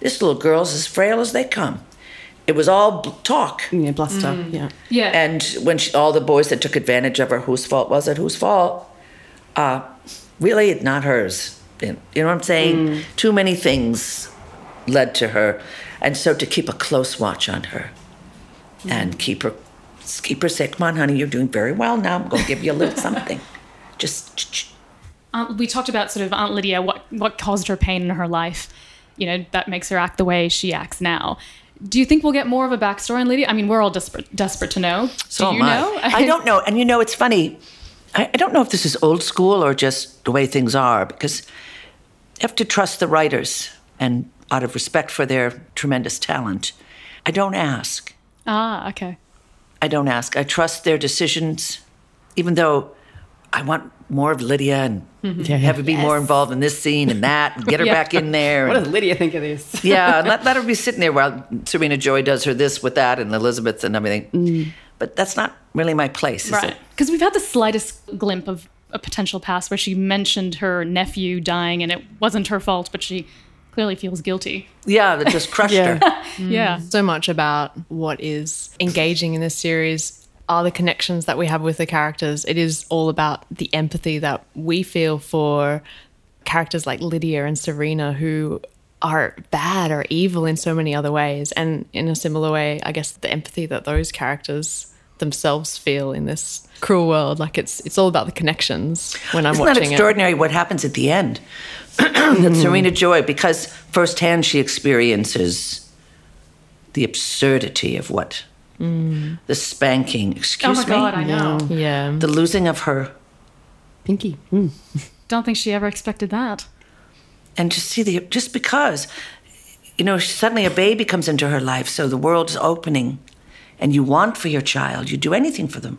This little girl's as frail as they come. It was all bl- talk. yeah, bluster. Yeah. Yeah. And when she, all the boys that took advantage of her, whose fault was it? Whose fault? Uh, really, not hers. You know what I'm saying? Mm. Too many things led to her, and so to keep a close watch on her, mm. and keep her, keep her safe. Come on, honey, you're doing very well now. I'm going to give you a little something. Just Aunt, we talked about sort of Aunt Lydia, what what caused her pain in her life. You know, that makes her act the way she acts now. Do you think we'll get more of a backstory on Lydia? I mean, we're all desperate desperate to know. So Do you I. know? I don't know. And you know, it's funny. I, I don't know if this is old school or just the way things are, because you have to trust the writers. And out of respect for their tremendous talent, I don't ask. Ah, okay. I don't ask. I trust their decisions, even though I want more of Lydia and have her be more involved in this scene and that, and get her Yeah. back in there. What and- does Lydia think of this? yeah, and let, let her be sitting there while Serena Joy does her this with that and Elisabeth and everything. But that's not really my place, is Right. it? Because we've had the slightest glimpse of a potential past where she mentioned her nephew dying and it wasn't her fault, but she clearly feels guilty. Yeah, that just crushed Yeah. her. Yeah. Mm. so much about what is engaging in this series are the connections that we have with the characters. It is all about the empathy that we feel for characters like Lydia and Serena who are bad or evil in so many other ways. And in a similar way, I guess the empathy that those characters themselves feel in this cruel world. Like it's it's all about the connections when I'm Isn't that watching it. extraordinary what happens at the end? that Serena Joy, because firsthand she experiences the absurdity of what the spanking, Excuse me. Oh excuse my me, god, I know. Yeah. the losing of her, Pinky. Mm. Don't think she ever expected that. and just see the just because, you know, suddenly a baby comes into her life, so the world is opening, and you want for your child, you do anything for them.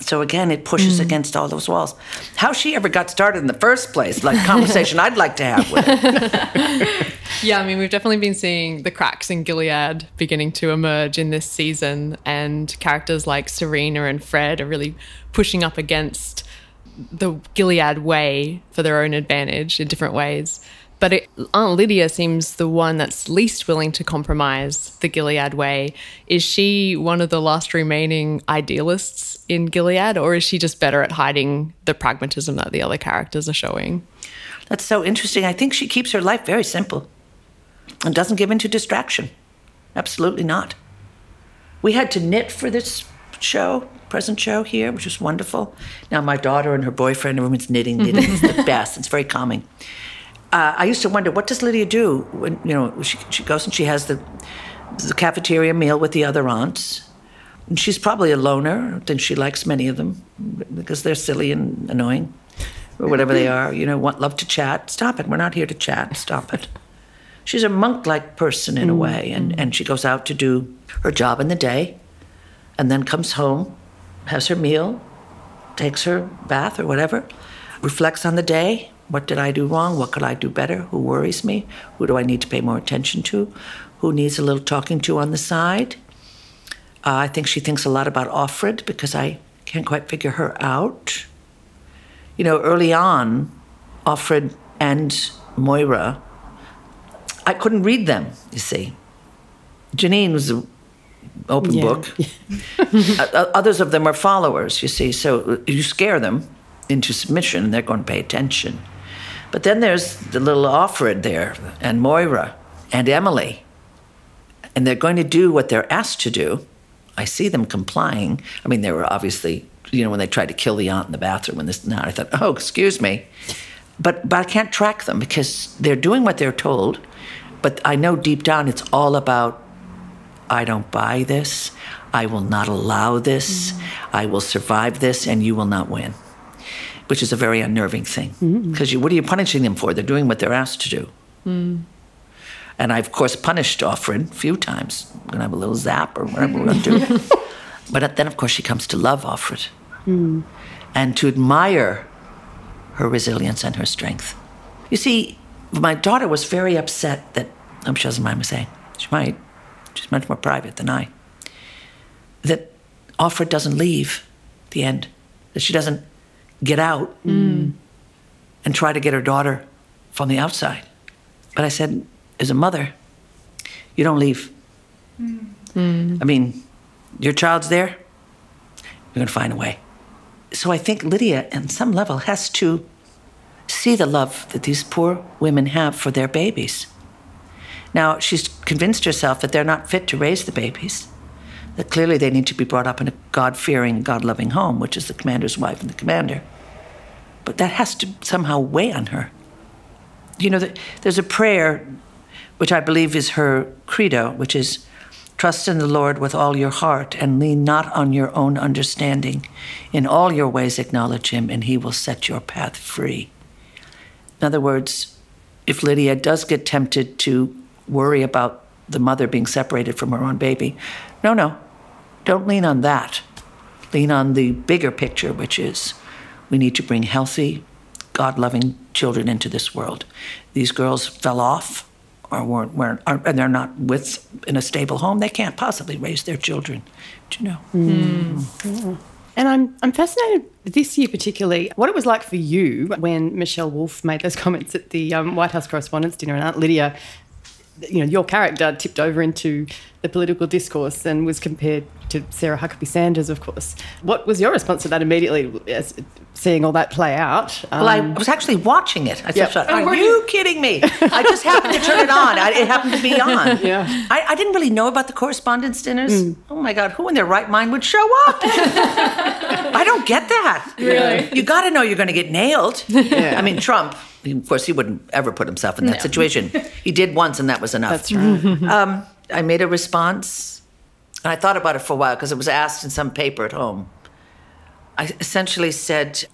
So again, it pushes mm. against all those walls. How she ever got started in the first place, like conversation I'd like to have with her. Yeah, I mean, we've definitely been seeing the cracks in Gilead beginning to emerge in this season, and characters like Serena and Fred are really pushing up against the Gilead way for their own advantage in different ways. But it, Aunt Lydia seems the one that's least willing to compromise the Gilead way. Is she one of the last remaining idealists in Gilead, or is she just better at hiding the pragmatism that the other characters are showing? That's so interesting. I think she keeps her life very simple and doesn't give in to distraction. Absolutely not. We had to knit for this show, present show here, which was wonderful. Now my daughter and her boyfriend, everyone's knitting, knitting. it's the best. It's very calming. Uh, I used to wonder, what does Lydia do when you know she, she goes and she has the the cafeteria meal with the other aunts? And she's probably a loner. I think she likes many of them because they're silly and annoying, or whatever they are. You know, want love to chat. Stop it. We're not here to chat. Stop it. She's a monk-like person in a way, and, and she goes out to do her job in the day, and then comes home, has her meal, takes her bath or whatever, reflects on the day. What did I do wrong? What could I do better? Who worries me? Who do I need to pay more attention to? Who needs a little talking to on the side? Uh, I think she thinks a lot about Offred because I can't quite figure her out. You know, early on, Offred and Moira, I couldn't read them, you see. Janine was an open Yeah. book. Uh, Others of them are followers, you see. So you scare them into submission and they're going to pay attention. But then there's the little Offred there, and Moira, and Emily. And they're going to do what they're asked to do. I see them complying. I mean, they were obviously, you know, when they tried to kill the aunt in the bathroom and this and that, I thought, oh, excuse me. But, but I can't track them because they're doing what they're told. But I know deep down it's all about I don't buy this. I will not allow this. Mm-hmm. I will survive this, and you will not win. Which is a very unnerving thing. Mm-hmm. Because you, what are you punishing them for? They're doing what they're asked to do. Mm. And I, of course, punished Offred a few times. We're going to have a little zap or whatever we're going to do. but then, of course, she comes to love Offred mm. and to admire her resilience and her strength. You see, my daughter was very upset that, I'm sure she doesn't mind me saying, she might, she's much more private than I, that Offred doesn't leave the end, that she doesn't get out and try to get her daughter from the outside. But I said, as a mother, you don't leave. Mm. I mean, your child's there, you're going to find a way. So I think Lydia, on some level, has to see the love that these poor women have for their babies. Now, she's convinced herself that they're not fit to raise the babies, clearly they need to be brought up in a God fearing, God loving home, which is the commander's wife and the commander. But that has to somehow weigh on her. You know, there's a prayer, which I believe is her credo, which is trust in the Lord with all your heart and lean not on your own understanding. In all your ways, acknowledge him, and he will set your path free. In other words, if Lydia does get tempted to worry about the mother being separated from her own baby, no, no, don't lean on that. Lean on the bigger picture, which is we need to bring healthy, God loving children into this world. These girls fell off or weren't, weren't aren't, and they're not with in a stable home. They can't possibly raise their children. Do you know? And I'm, I'm fascinated this year, particularly, what it was like for you when Michelle Wolf made those comments at the um, White House Correspondents' Dinner and Aunt Lydia you know, your character tipped over into the political discourse and was compared to Sarah Huckabee Sanders, of course. What was your response to that immediately, as seeing all that play out? Well, I Um, was actually watching it. I Yep. thought, Oh, are you, you? kidding me? I just happened to turn it on. I, it happened to be on. Yeah. I, I didn't really know about the correspondence dinners. Oh my God, who in their right mind would show up? I don't get that. Really? You got to know you're going to get nailed. I mean, Trump, of course, he wouldn't ever put himself in that situation. He did once, and that was enough. That's right. Mm-hmm. Um, I made a response, and I thought about it for a while because it was asked in some paper at home. I essentially said,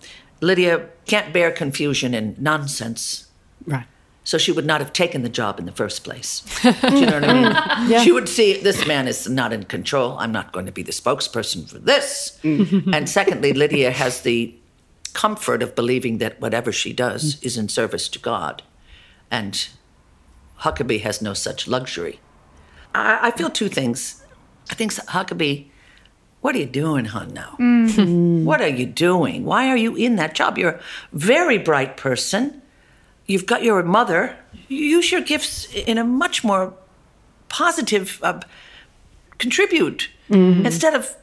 Lydia can't bear confusion and nonsense, right. so she would not have taken the job in the first place. Do you know what I mean? Mm. She would see this man is not in control. I'm not going to be the spokesperson for this. Mm. and secondly, Lydia has the comfort of believing that whatever she does mm. is in service to God. And Huckabee has no such luxury. I, I feel two things. I think Huckabee, what are you doing, hon, now? Mm. What are you doing? Why are you in that job? You're a very bright person. You've got your mother. Use your gifts in a much more positive, uh, contribute mm-hmm. instead of,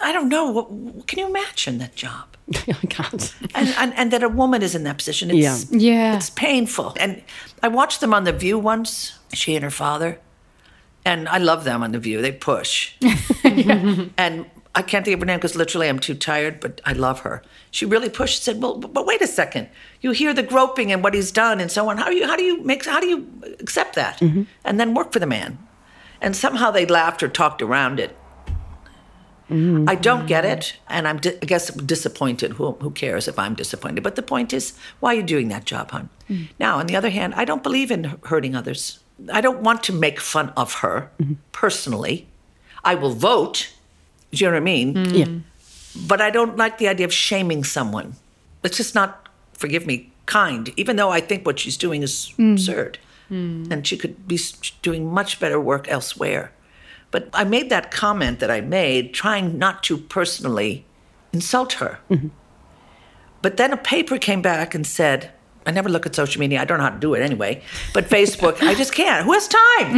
I don't know, what- can you imagine that job? I can't. and, and and that a woman is in that position. It's, Yeah. Yeah. it's painful. And I watched them on The View once, she and her father, and I love them on The View. They push, and I can't think of her name because literally I'm too tired. But I love her. She really pushed. Said, "Well, but, but wait a second. You hear the groping and what he's done and so on. How do you how do you make how do you accept that mm-hmm. and then work for the man?" And somehow they laughed or talked around it. I don't get it, and I'm di- I guess disappointed. Who, who cares if I'm disappointed? But the point is, why are you doing that job, hon? Now, on the other hand, I don't believe in hurting others. I don't want to make fun of her personally. I will vote. Do you know what I mean? Mm. Yeah. But I don't like the idea of shaming someone. It's just not, forgive me, kind. Even though I think what she's doing is mm. absurd, mm. and she could be doing much better work elsewhere. But I made that comment that I made, trying not to personally insult her. Mm-hmm. But then a paper came back and said, I never look at social media. I don't know how to do it anyway. But Facebook, I just can't. Who has time?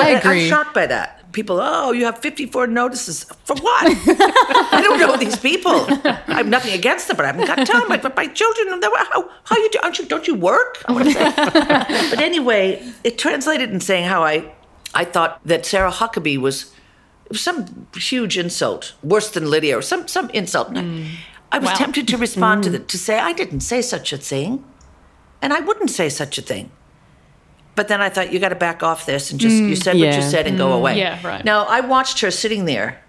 I agree. I'm shocked by that. People, oh, you have 54 notices. For what? I don't know these people. I have nothing against them, but I haven't got time. Like, but my children, how, how you do? Aren't you, don't you work? But anyway, it translated in saying how I, I thought that Sarah Huckabee was, some huge insult, worse than Lydia, or some some insult. And I- was Wow. tempted to respond to mm. the, to say I didn't say such a thing, and I wouldn't say such a thing. But then I thought you got to back off this and just you mm, said what you said and go away. Yeah, right. Now I watched her sitting there,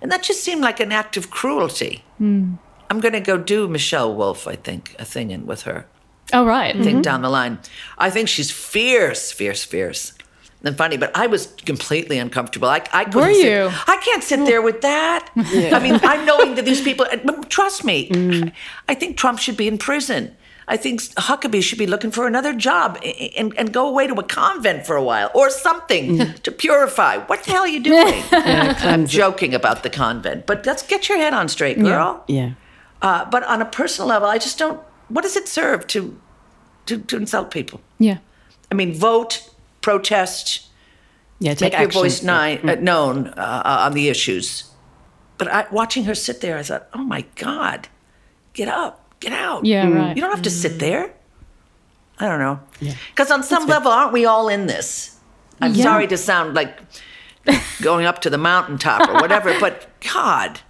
and that just seemed like an act of cruelty. I'm going to go do Michelle Wolf, I think, a thing in with her Oh, right. thing mm-hmm. down the line. I think she's fierce, fierce, fierce. And funny, but I was completely uncomfortable. I, I couldn't Were sit- you? I can't sit there with that. I mean, I'm knowing that these people. Trust me, I think Trump should be in prison. I think Huckabee should be looking for another job and, and go away to a convent for a while or something to purify. What the hell are you doing? I'm joking about the convent, but let's get your head on straight, girl. Yeah. Uh, but on a personal level, I just don't. What does it serve to to, to insult people? Yeah. I mean, vote, protest, Yeah. make Take your action. voice ni- uh, known uh, on the issues. But I, watching her sit there, I thought, oh my God, get up, get out. Yeah, right. You don't have to sit there. I don't know. Because on some level, aren't we all in this? I'm sorry to sound like going up to the mountaintop or whatever, but God,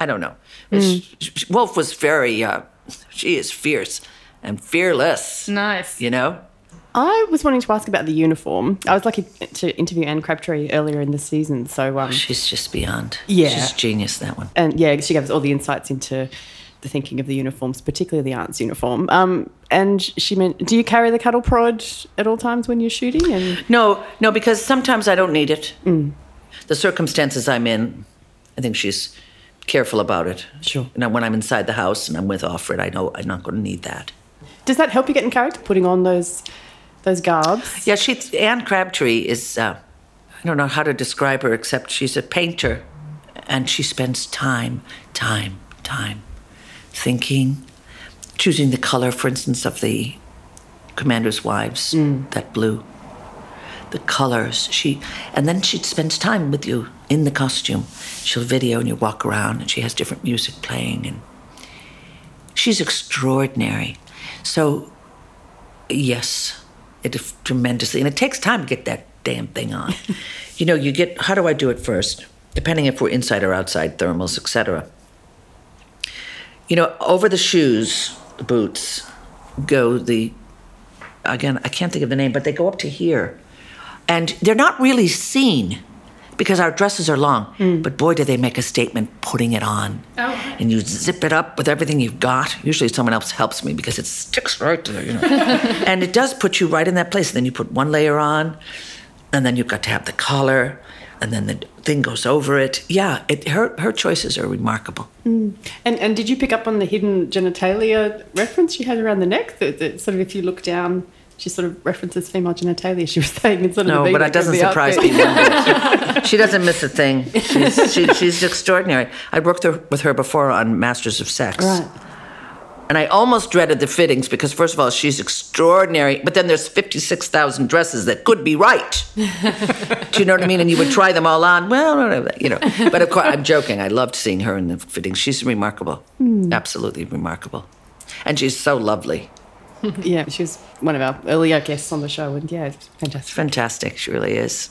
I don't know. Sh- Wolf was very, uh, she is fierce and fearless. Nice. You know? I was wanting to ask about the uniform. I was lucky to interview Ane Crabtree earlier in the season, so um, She's just beyond. Yeah. She's genius, that one. and yeah, she gave us all the insights into the thinking of the uniforms, particularly the aunt's uniform. Um, and she meant, do you carry the cattle prod at all times when you're shooting? And No, no, because sometimes I don't need it. The circumstances I'm in, I think she's careful about it. Sure. Know, when I'm inside the house and I'm with Offred, I know I'm not going to need that. does that help you get in character, putting on those those garbs? Yeah, she Ane Crabtree is. Uh, I don't know how to describe her except she's a painter, and she spends time, time, time, thinking, choosing the color, for instance, of the commander's wives, that blue. the colors. She and then she spends time with you in the costume. She'll video and you walk around and she has different music playing and she's extraordinary. So yes, it is tremendously and it takes time to get that damn thing on. you know, you get how do I do it first? Depending if we're inside or outside thermals, etc. You know, over the shoes, the boots, go the again, I can't think of the name, but they go up to here. And they're not really seen because our dresses are long. Hmm. But boy, do they make a statement putting it on. Oh. And you zip it up with everything you've got. Usually someone else helps me because it sticks right to there, you know. and it does put you right in that place. And then you put one layer on, and then you've got to have the collar, and then the thing goes over it. Yeah, it, her, her choices are remarkable. Hmm. And and did you pick up on the hidden genitalia reference she had around the neck? That, that sort of if you look down, she sort of references female genitalia. She was saying in sort of No, the but it doesn't surprise outfit. me. one bit. she doesn't miss a thing. She's, she, she's extraordinary. I worked with her before on Masters of Sex. Right. And I almost dreaded the fittings because, first of all, she's extraordinary, but then there's 56,000 dresses that could be right. Do you know what I mean? And you would try them all on. Well, you know. But of course, I'm joking. I loved seeing her in the fittings. She's remarkable. Hmm. Absolutely remarkable. And she's so lovely. Yeah, she was one of our earlier guests on the show, and yeah, it's fantastic. Fantastic. She really is.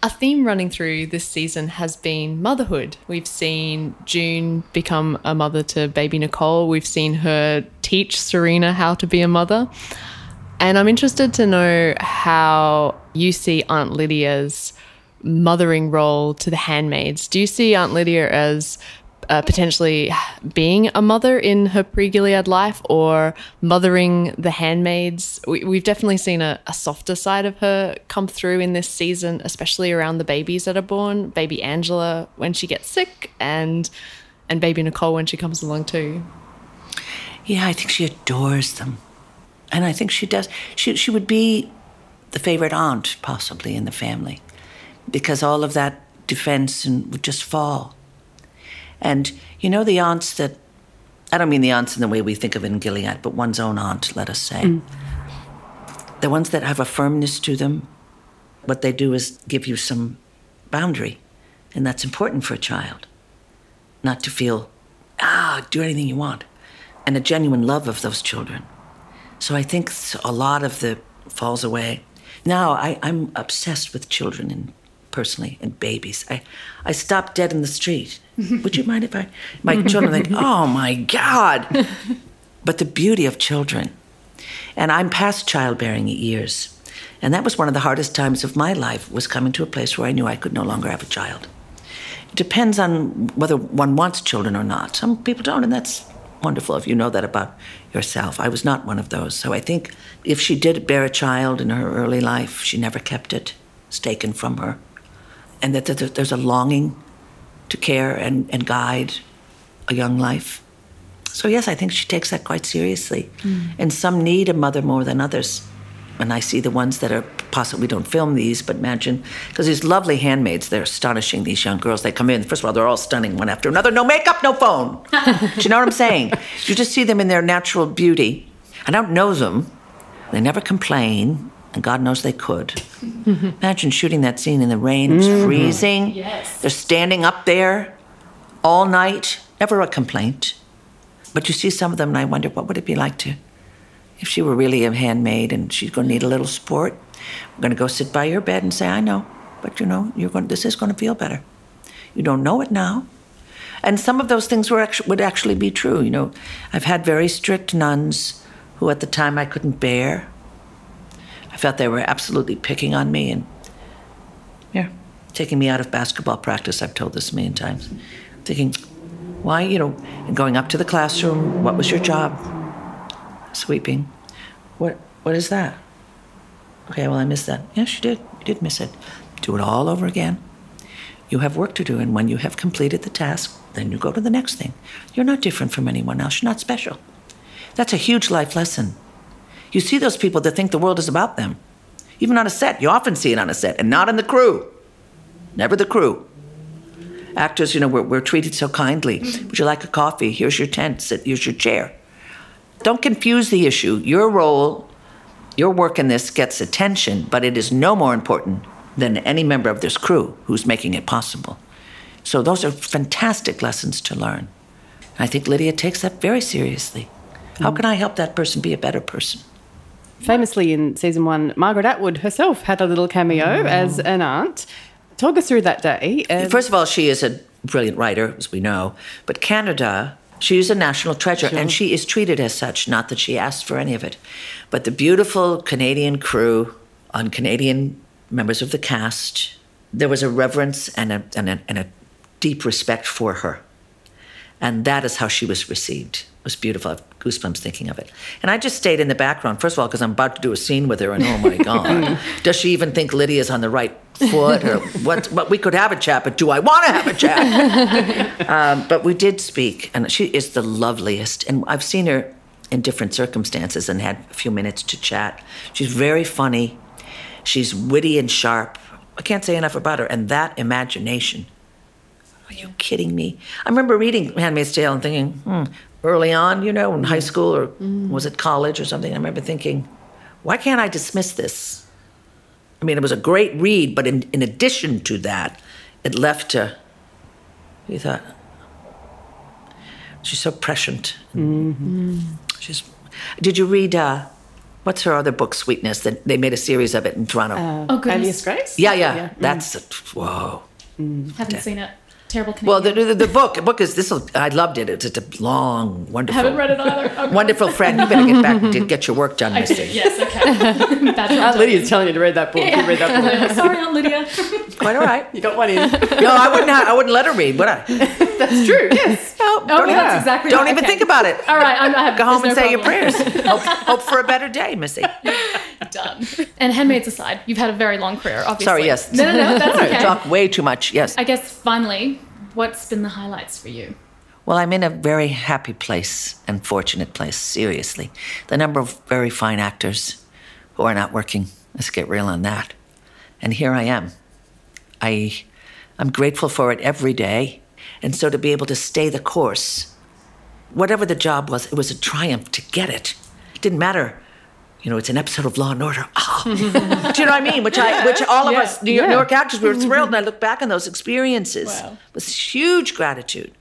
A theme running through this season has been motherhood. We've seen June become a mother to baby Nicole. We've seen her teach Serena how to be a mother. And I'm interested to know how you see Aunt Lydia's mothering role to the handmaids. Do you see Aunt Lydia as uh, potentially being a mother in her pre Gilead life or mothering the handmaids? We, we've definitely seen a, a softer side of her come through in this season, especially around the babies that are born. Baby Angela when she gets sick, and and baby Nicole when she comes along too. Yeah, I think she adores them. And I think she does. She, she would be the favorite aunt, possibly, in the family, because all of that defense and would just fall. And you know, the aunts that, I don't mean the aunts in the way we think of in Gilead, but one's own aunt, let us say. The ones that have a firmness to them, what they do is give you some boundary. And that's important for a child. Not to feel, ah, do anything you want. And a genuine love of those children. So I think a lot of the falls away. Now I, I'm obsessed with children and personally and babies. I, I stop dead in the street. Would you mind if I? My children think, oh my God. But the beauty of children. And I'm past childbearing years. And that was one of the hardest times of my life was coming to a place where I knew I could no longer have a child. It depends on whether one wants children or not. Some people don't, and that's wonderful if you know that about yourself. I was not one of those. So I think if she did bear a child in her early life, she never kept it. It's taken from her. And that that there's a longing to care and, and guide a young life. So, yes, I think she takes that quite seriously. Mm. And some need a mother more than others. And I see the ones that are possibly, we don't film these, but imagine, because these lovely handmaids, they're astonishing, these young girls. They come in, first of all, they're all stunning one after another. No makeup, no phone. Do you know what I'm saying? You just see them in their natural beauty. I don't know them. They never complain, and God knows they could. Imagine shooting that scene in the rain. It's mm-hmm. freezing. Yes. They're standing up there all night. Never a complaint. But you see some of them, and I wonder what would it be like to, if she were really a handmaid and she's going to need a little support. I'm going to go sit by your bed and say, I know, but you know, you're going. This is going to feel better. You don't know it now. And some of those things were actu- would actually be true. You know, I've had very strict nuns who, at the time, I couldn't bear. I felt they were absolutely picking on me and, yeah, taking me out of basketball practice. I've told this a million times. Thinking, why, you know, and going up to the classroom. What was your job? Sweeping. What? What is that? Okay, well, I missed that. Yes, you did. You did miss it. Do it all over again. You have work to do, and when you have completed the task, then you go to the next thing. You're not different from anyone else. You're not special. That's a huge life lesson. You see those people that think the world is about them. Even on a set, you often see it on a set, and not in the crew. Never the crew. Actors, you know, we're, we're treated so kindly. Would you like a coffee? Here's your tent. Sit. Here's your chair. Don't confuse the issue. Your role Your work in this gets attention, but it is no more important than any member of this crew who's making it possible. So those are fantastic lessons to learn. I think Lydia takes that very seriously. How mm. can I help that person be a better person? Famously in season one, Margaret Atwood herself had a little cameo mm. as an aunt. Talk us through that day. and- First of all, she is a brilliant writer, as we know. But Canada, She is a national treasure, and she is treated as such. Not that she asked for any of it, but the beautiful Canadian crew on Canadian members of the cast, there was a reverence and a, and a, and a deep respect for her. And that is how she was received. It was beautiful. I have goosebumps thinking of it. And I just stayed in the background, first of all, because I'm about to do a scene with her, and oh my God, does she even think Lydia's on the right foot? Or what? But we could have a chat, but do I want to have a chat? um, but we did speak, and she is the loveliest. And I've seen her in different circumstances and had a few minutes to chat. She's very funny, she's witty and sharp. I can't say enough about her. And that imagination. Are you kidding me? I remember reading Handmaid's Tale and thinking, hmm, early on, you know, in high mm-hmm. school or mm-hmm. was it college or something, I remember thinking, why can't I dismiss this? I mean, it was a great read, but in, in addition to that, it left a, you thought, she's so prescient. Mm-hmm. She's, did you read, uh, what's her other book, Sweetness? That they made a series of it in Toronto. Uh, oh, goodness. Alias Grace? yeah, yeah, that's, whoa. Haven't seen it. Terrible Canadian. Well, the, the, the book, the book is this. I loved it. It's, it's a long, wonderful. Haven't read it either. Okay. Wonderful friend. You better get back and get your work done, I Misty. yes, okay. Bad job. Ah, Aunt Lydia's telling you to read that book. You read that book. Sorry, Aunt Lydia. Quite all right. You got one in. No, I wouldn't. Ha- I wouldn't let her read, would I? That's true. Yes. No, Oh, don't, even, that's exactly don't right. even Okay. think about it. All right, I'm, I have to Go home and no say problem. your prayers. hope, hope for a better day, Missy. Done. And handmaids aside, you've had a very long career, obviously. Sorry, yes. No, no, no, that's okay. Talk way too much. Yes. I guess finally, what's been the highlights for you? Well, I'm in a very happy place and fortunate place, seriously. The number of very fine actors who are not working, let's get real on that. And here I am. I, I'm grateful for it every day. And so to be able to stay the course, whatever the job was, it was a triumph to get it. It didn't matter. You know, it's an episode of Law and Order. Ah. Do you know what I mean? Which I, which all of Yeah, us New York, yeah. New York actors, we were thrilled. And I look back on those experiences Wow. with huge gratitude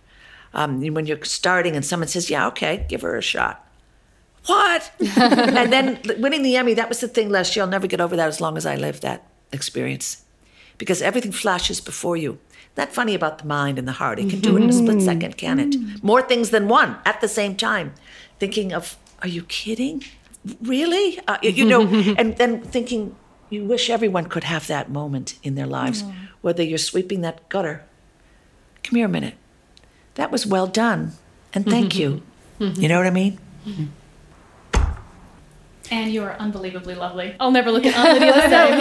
um, when you're starting and someone says, "Yeah, okay, give her a shot." What? and then winning the Emmy, that was the thing last year. I'll never get over that as long as I live that experience. Because everything flashes before you. That funny about the mind and the heart. It can do it in a split second, can it? More things than one at the same time. Thinking of, are you kidding? Really? Uh, you know, mm-hmm. and then thinking, you wish everyone could have that moment in their lives, mm-hmm. whether you're sweeping that gutter. Come here a minute. That was well done. And thank you. Mm-hmm. You know what I mean? And you are unbelievably lovely. I'll never look at Aunt Lydia the same.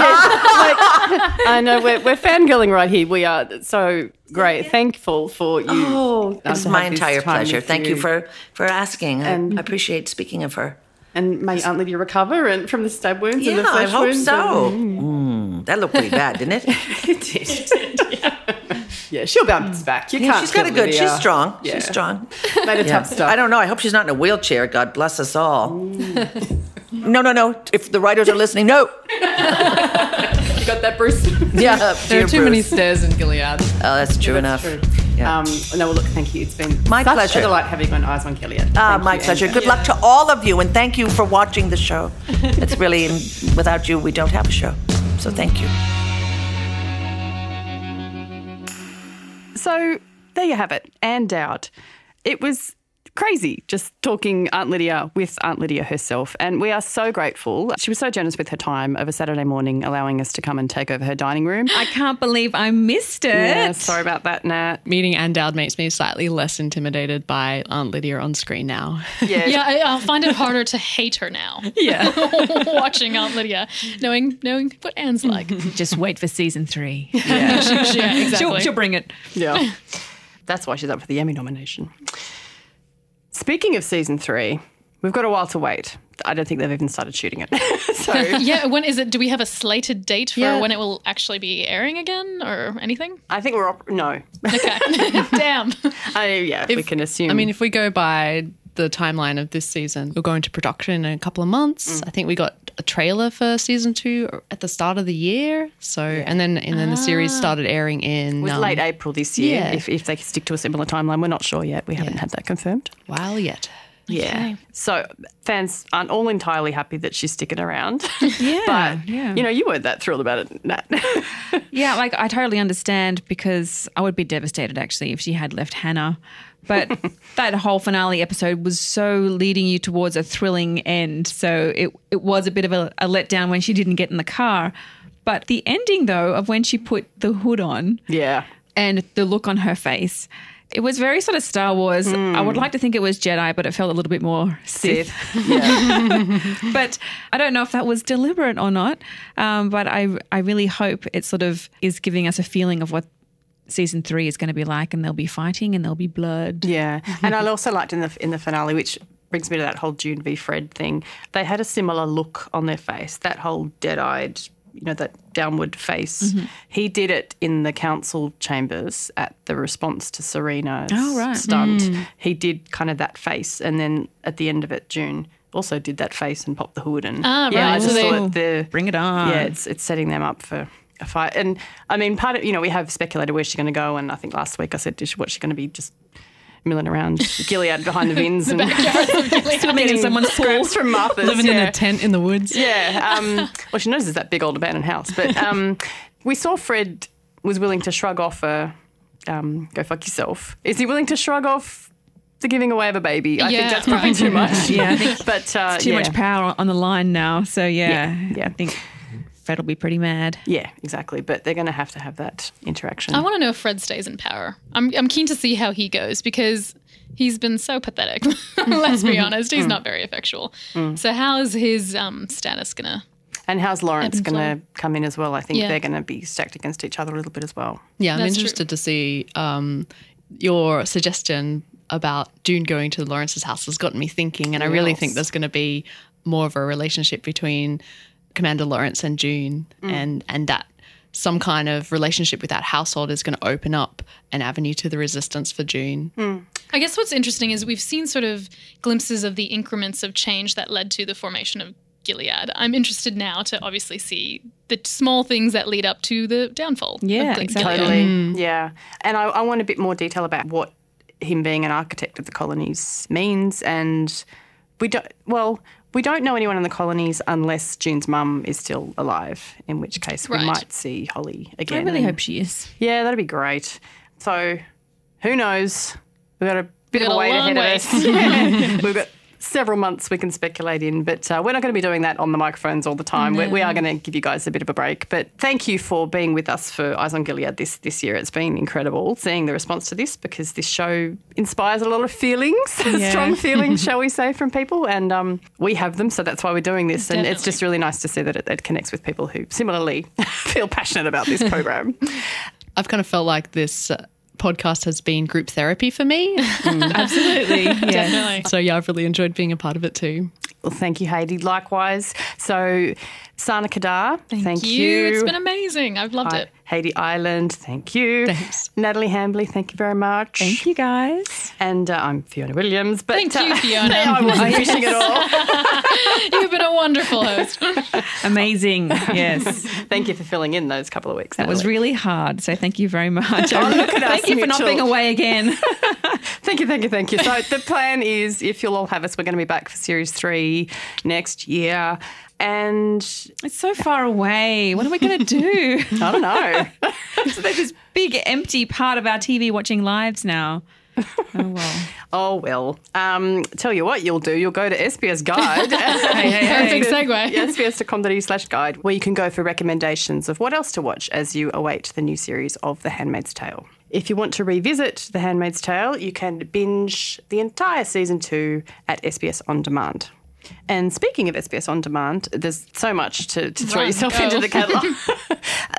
I know we're, we're fangirling right here. We are so great. Thankful for you. Oh, um, it's my entire pleasure. with Thank you. for for asking. I, And- I appreciate speaking of her. And may Aunt Lydia recover and from the stab wounds and the Yeah, flesh I hope wounds. so. and- Mm, that looked pretty bad, didn't it? It did. yeah, she'll bounce back. You Yeah, can't. she's got a good. Lydia. She's strong. Yeah. She's strong. Made a Yeah. tough stuff. I don't know. I hope she's not in a wheelchair. God bless us all. no, no, no. If the writers are listening, no. You got that, Bruce? Yeah, There are too many stairs in Gilead. Oh, that's true enough. True. Yeah. Um, no, well, look, thank you. It's been My such pleasure. a delight having on Eyes on Gilead. Ah, my you, pleasure. and- Good luck to all of you, and thank you for watching the show. It's really without you, we don't have a show. So thank you. So there you have it. Ann Dowd. It was crazy just talking Aunt Lydia with Aunt Lydia herself. And we are so grateful. She was so generous with her time over Saturday morning, allowing us to come and take over her dining room. I can't believe I missed it. Yeah, sorry about that, Nat. Meeting Ann Dowd makes me slightly less intimidated by Aunt Lydia on screen now. Yeah. Yeah, I, I'll find it harder to hate her now. yeah. Watching Aunt Lydia, knowing knowing what Ann's like. Just wait for season three. yeah, exactly. She'll, she'll bring it. Yeah. That's why she's up for the Emmy nomination. Speaking of season three, we've got a while to wait. I don't think they've even started shooting it. so yeah, when is it? Do we have a slated date for Yeah. when it will actually be airing again, or anything? I think we're op- no. Okay, damn. I, yeah, we can assume. I mean, if we go by the timeline of this season, we'll go into production in a couple of months. I think we got a trailer for season two at the start of the year. So, and then and then the series started airing in It was um, late April this year. yeah. If, if they stick to a similar timeline, we're not sure yet. We haven't Yeah. had that confirmed. while yet. Yeah. So fans aren't all entirely happy that she's sticking around. Yeah, but yeah. you know, you weren't that thrilled about it, Nat. Yeah, like I totally understand because I would be devastated actually if she had left Hannah. But that whole finale episode was so leading you towards a thrilling end. So it it was a bit of a, a letdown when she didn't get in the car. But the ending though of when she put the hood on yeah. and the look on her face, it was very sort of Star Wars. I would like to think it was Jedi, but it felt a little bit more Sith. Sith. Yeah. but I don't know if that was deliberate or not. Um, but I, I really hope it sort of is giving us a feeling of what season three is going to be like, and they'll be fighting and there'll be blood. Yeah, and I also liked in the in the finale, which brings me to that whole June v Fred thing. They had a similar look on their face, that whole dead-eyed, you know, that downward face. He did it in the council chambers at the response to Serena's Oh, right. stunt. He did kind of that face, and then at the end of it, June also did that face and popped the hood. And Ah, yeah, I right. just So they- thought the Bring it on. yeah, it's it's setting them up for a fight. And I mean, part of you know we have speculated where she's going to go, and I think last week I said, what's she going to be just milling around Gilead behind the bins and Swimming in someone's scraps from Martha's, Living in a tent in the woods. Yeah. Um, well, she knows there's that big old abandoned house, but um, we saw Fred was willing to shrug off a um, go fuck yourself. Is he willing to shrug off? The giving away of a baby. I Yeah, think that's probably right. too much. Yeah, I think but uh, Too yeah. much power on the line now. So yeah, Yeah, yeah. I think Fred will be pretty mad. Yeah, exactly. But they're going to have to have that interaction. I want to know if Fred stays in power. I'm, I'm keen to see how he goes because he's been so pathetic. Let's be honest, he's not very effectual. So how is his um, status gonna? And how's Lawrence going to come in as well? I think Yeah. they're going to be stacked against each other a little bit as well. Yeah, I'm That's true. interested to see um, your suggestion about June going to Lawrence's house has gotten me thinking, and I really think there's going to be more of a relationship between Commander Lawrence and June, mm. and and that some kind of relationship with that household is going to open up an avenue to the resistance for June. Mm. I guess what's interesting is we've seen sort of glimpses of the increments of change that led to the formation of Gilead. I'm interested now to obviously see the small things that lead up to the downfall. Yeah, of exactly. Gilead. Totally. Mm. Yeah. And I, I want a bit more detail about what him being an architect of the colonies means. And we don't, well, we don't know anyone in the colonies unless June's mum is still alive, in which case we Right. might see Holly again. I really And- hope she is. Yeah, that'd be great. So who knows? We've got a bit We've of a got wait ahead way. of us. Yeah. We've got several months we can speculate in, but uh, we're not going to be doing that on the microphones all the time. We, we are going to give you guys a bit of a break. But thank you for being with us for Eyes on Gilead this, this year. It's been incredible seeing the response to this because this show inspires a lot of feelings, strong feelings, shall we say, from people. And um, we have them, so that's why we're doing this. And it's just really nice to see that it, it connects with people who similarly feel passionate about this program. I've kind of felt like this uh, podcast has been group therapy for me. Absolutely. yeah. Definitely. so yeah, I've really enjoyed being a part of it too. Well, thank you, Heidi. Likewise. So, Sana Qadar, thank, you. It's been amazing. I've loved Hi- it. Heidi Island, thank you. Thanks. Natalie Hambly, thank you very much. Thank you guys. And uh, I'm Fiona Williams. But, Thank you, uh, Fiona. I wasn't fishing at all. You've been a wonderful host. Amazing. Yes. thank you for filling in those couple of weeks. That was really hard. So thank you very much. Oh, look at us, thank you for not being away again. Thank you, thank you, thank you. So the plan is, if you'll all have us, we're going to be back for series three next year. And It's so far away. What are we going to do? I don't know. so there's this big empty part of our TV watching lives now. Oh well. oh well. Um, tell you what you'll do. You'll go to SBS Guide. Hey, hey, hey. Perfect segue. sbs.com.au slash guide, where you can go for recommendations of what else to watch as you await the new series of The Handmaid's Tale. If you want to revisit The Handmaid's Tale, you can binge the entire season two at SBS On Demand. And speaking of SBS On Demand, there's so much to, to throw Run, yourself go. into the catalogue.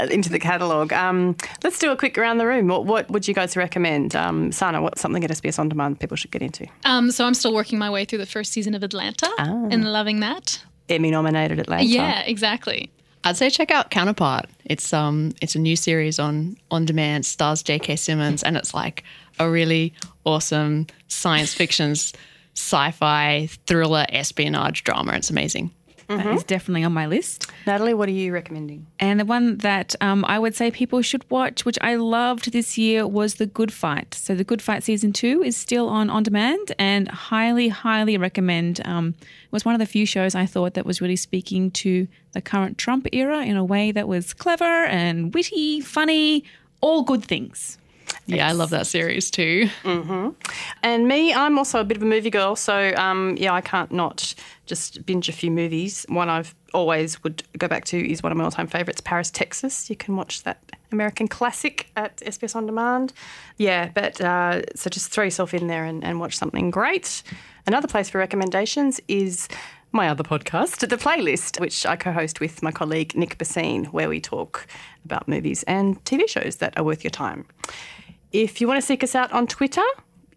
into the catalogue. Um, let's do a quick around the room. What, what would you guys recommend? Um, Sana, what's something at SBS On Demand people should get into? Um, so I'm still working my way through the first season of Atlanta and loving that. Emmy nominated Atlanta. Yeah, exactly. I'd say check out Counterpart. It's um it's a new series on on demand, stars J.K. Simmons, and it's like a really awesome science fiction, sci-fi thriller espionage drama. It's amazing. That is definitely on my list. Natalie, what are you recommending? And the one that um, I would say people should watch, which I loved this year, was The Good Fight. So, The Good Fight season two is still on on demand and highly, highly recommend. Um, it was one of the few shows I thought that was really speaking to the current Trump era in a way that was clever and witty, funny, all good things. Yeah, I love that series too. And me, I'm also a bit of a movie girl, so um, yeah, I can't not just binge a few movies. One I've always would go back to is one of my all-time favourites, Paris, Texas. You can watch that American classic at SBS On Demand. Yeah, but uh, so just throw yourself in there and, and watch something great. Another place for recommendations is my other podcast, The Playlist, which I co host with my colleague Nick Bhasin, where we talk about movies and TV shows that are worth your time. If you want to seek us out on Twitter,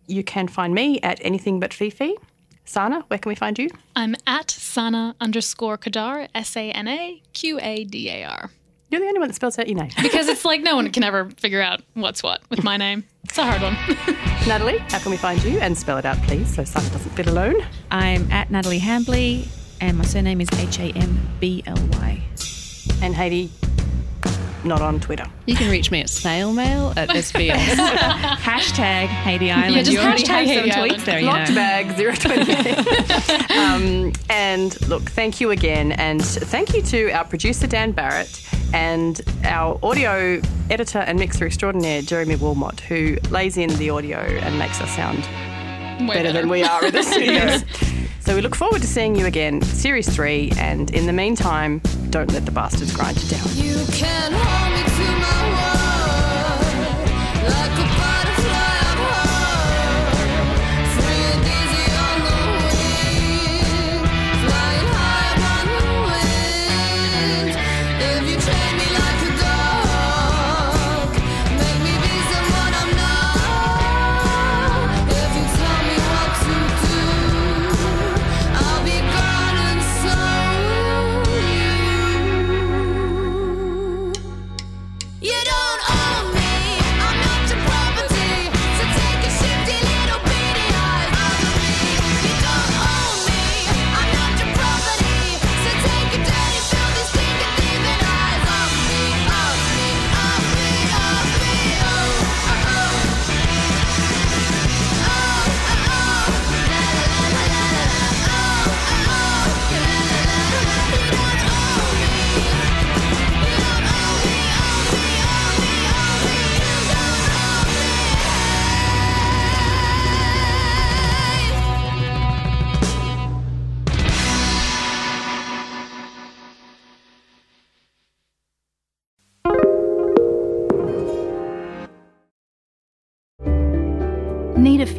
you can find me at anything but Fifi. Sana, where can we find you? I'm at Sana underscore Qadar, S A N A Q A D A R. You're the only one that spells out your name. Because it's like no one can ever figure out what's what with my name. It's a hard one. Natalie, how can we find you? And spell it out, please, so Sana doesn't feel alone. I'm at Natalie Hambly, and my surname is H A M B L Y. And Heidi, not on Twitter. You can reach me at snailmail at SBS. Hashtag Heidi Island. just you already hashtag have some Heidi tweets Island. there, you Locked know. bag 028. um, and look, thank you again. And thank you to our producer, Dan Barrett, and our audio editor and mixer extraordinaire, Jeremy Wilmot, who lays in the audio and makes us sound Way better than we are in the studios. So we look forward to seeing you again, Series 3. And in the meantime, don't let the bastards grind you down. You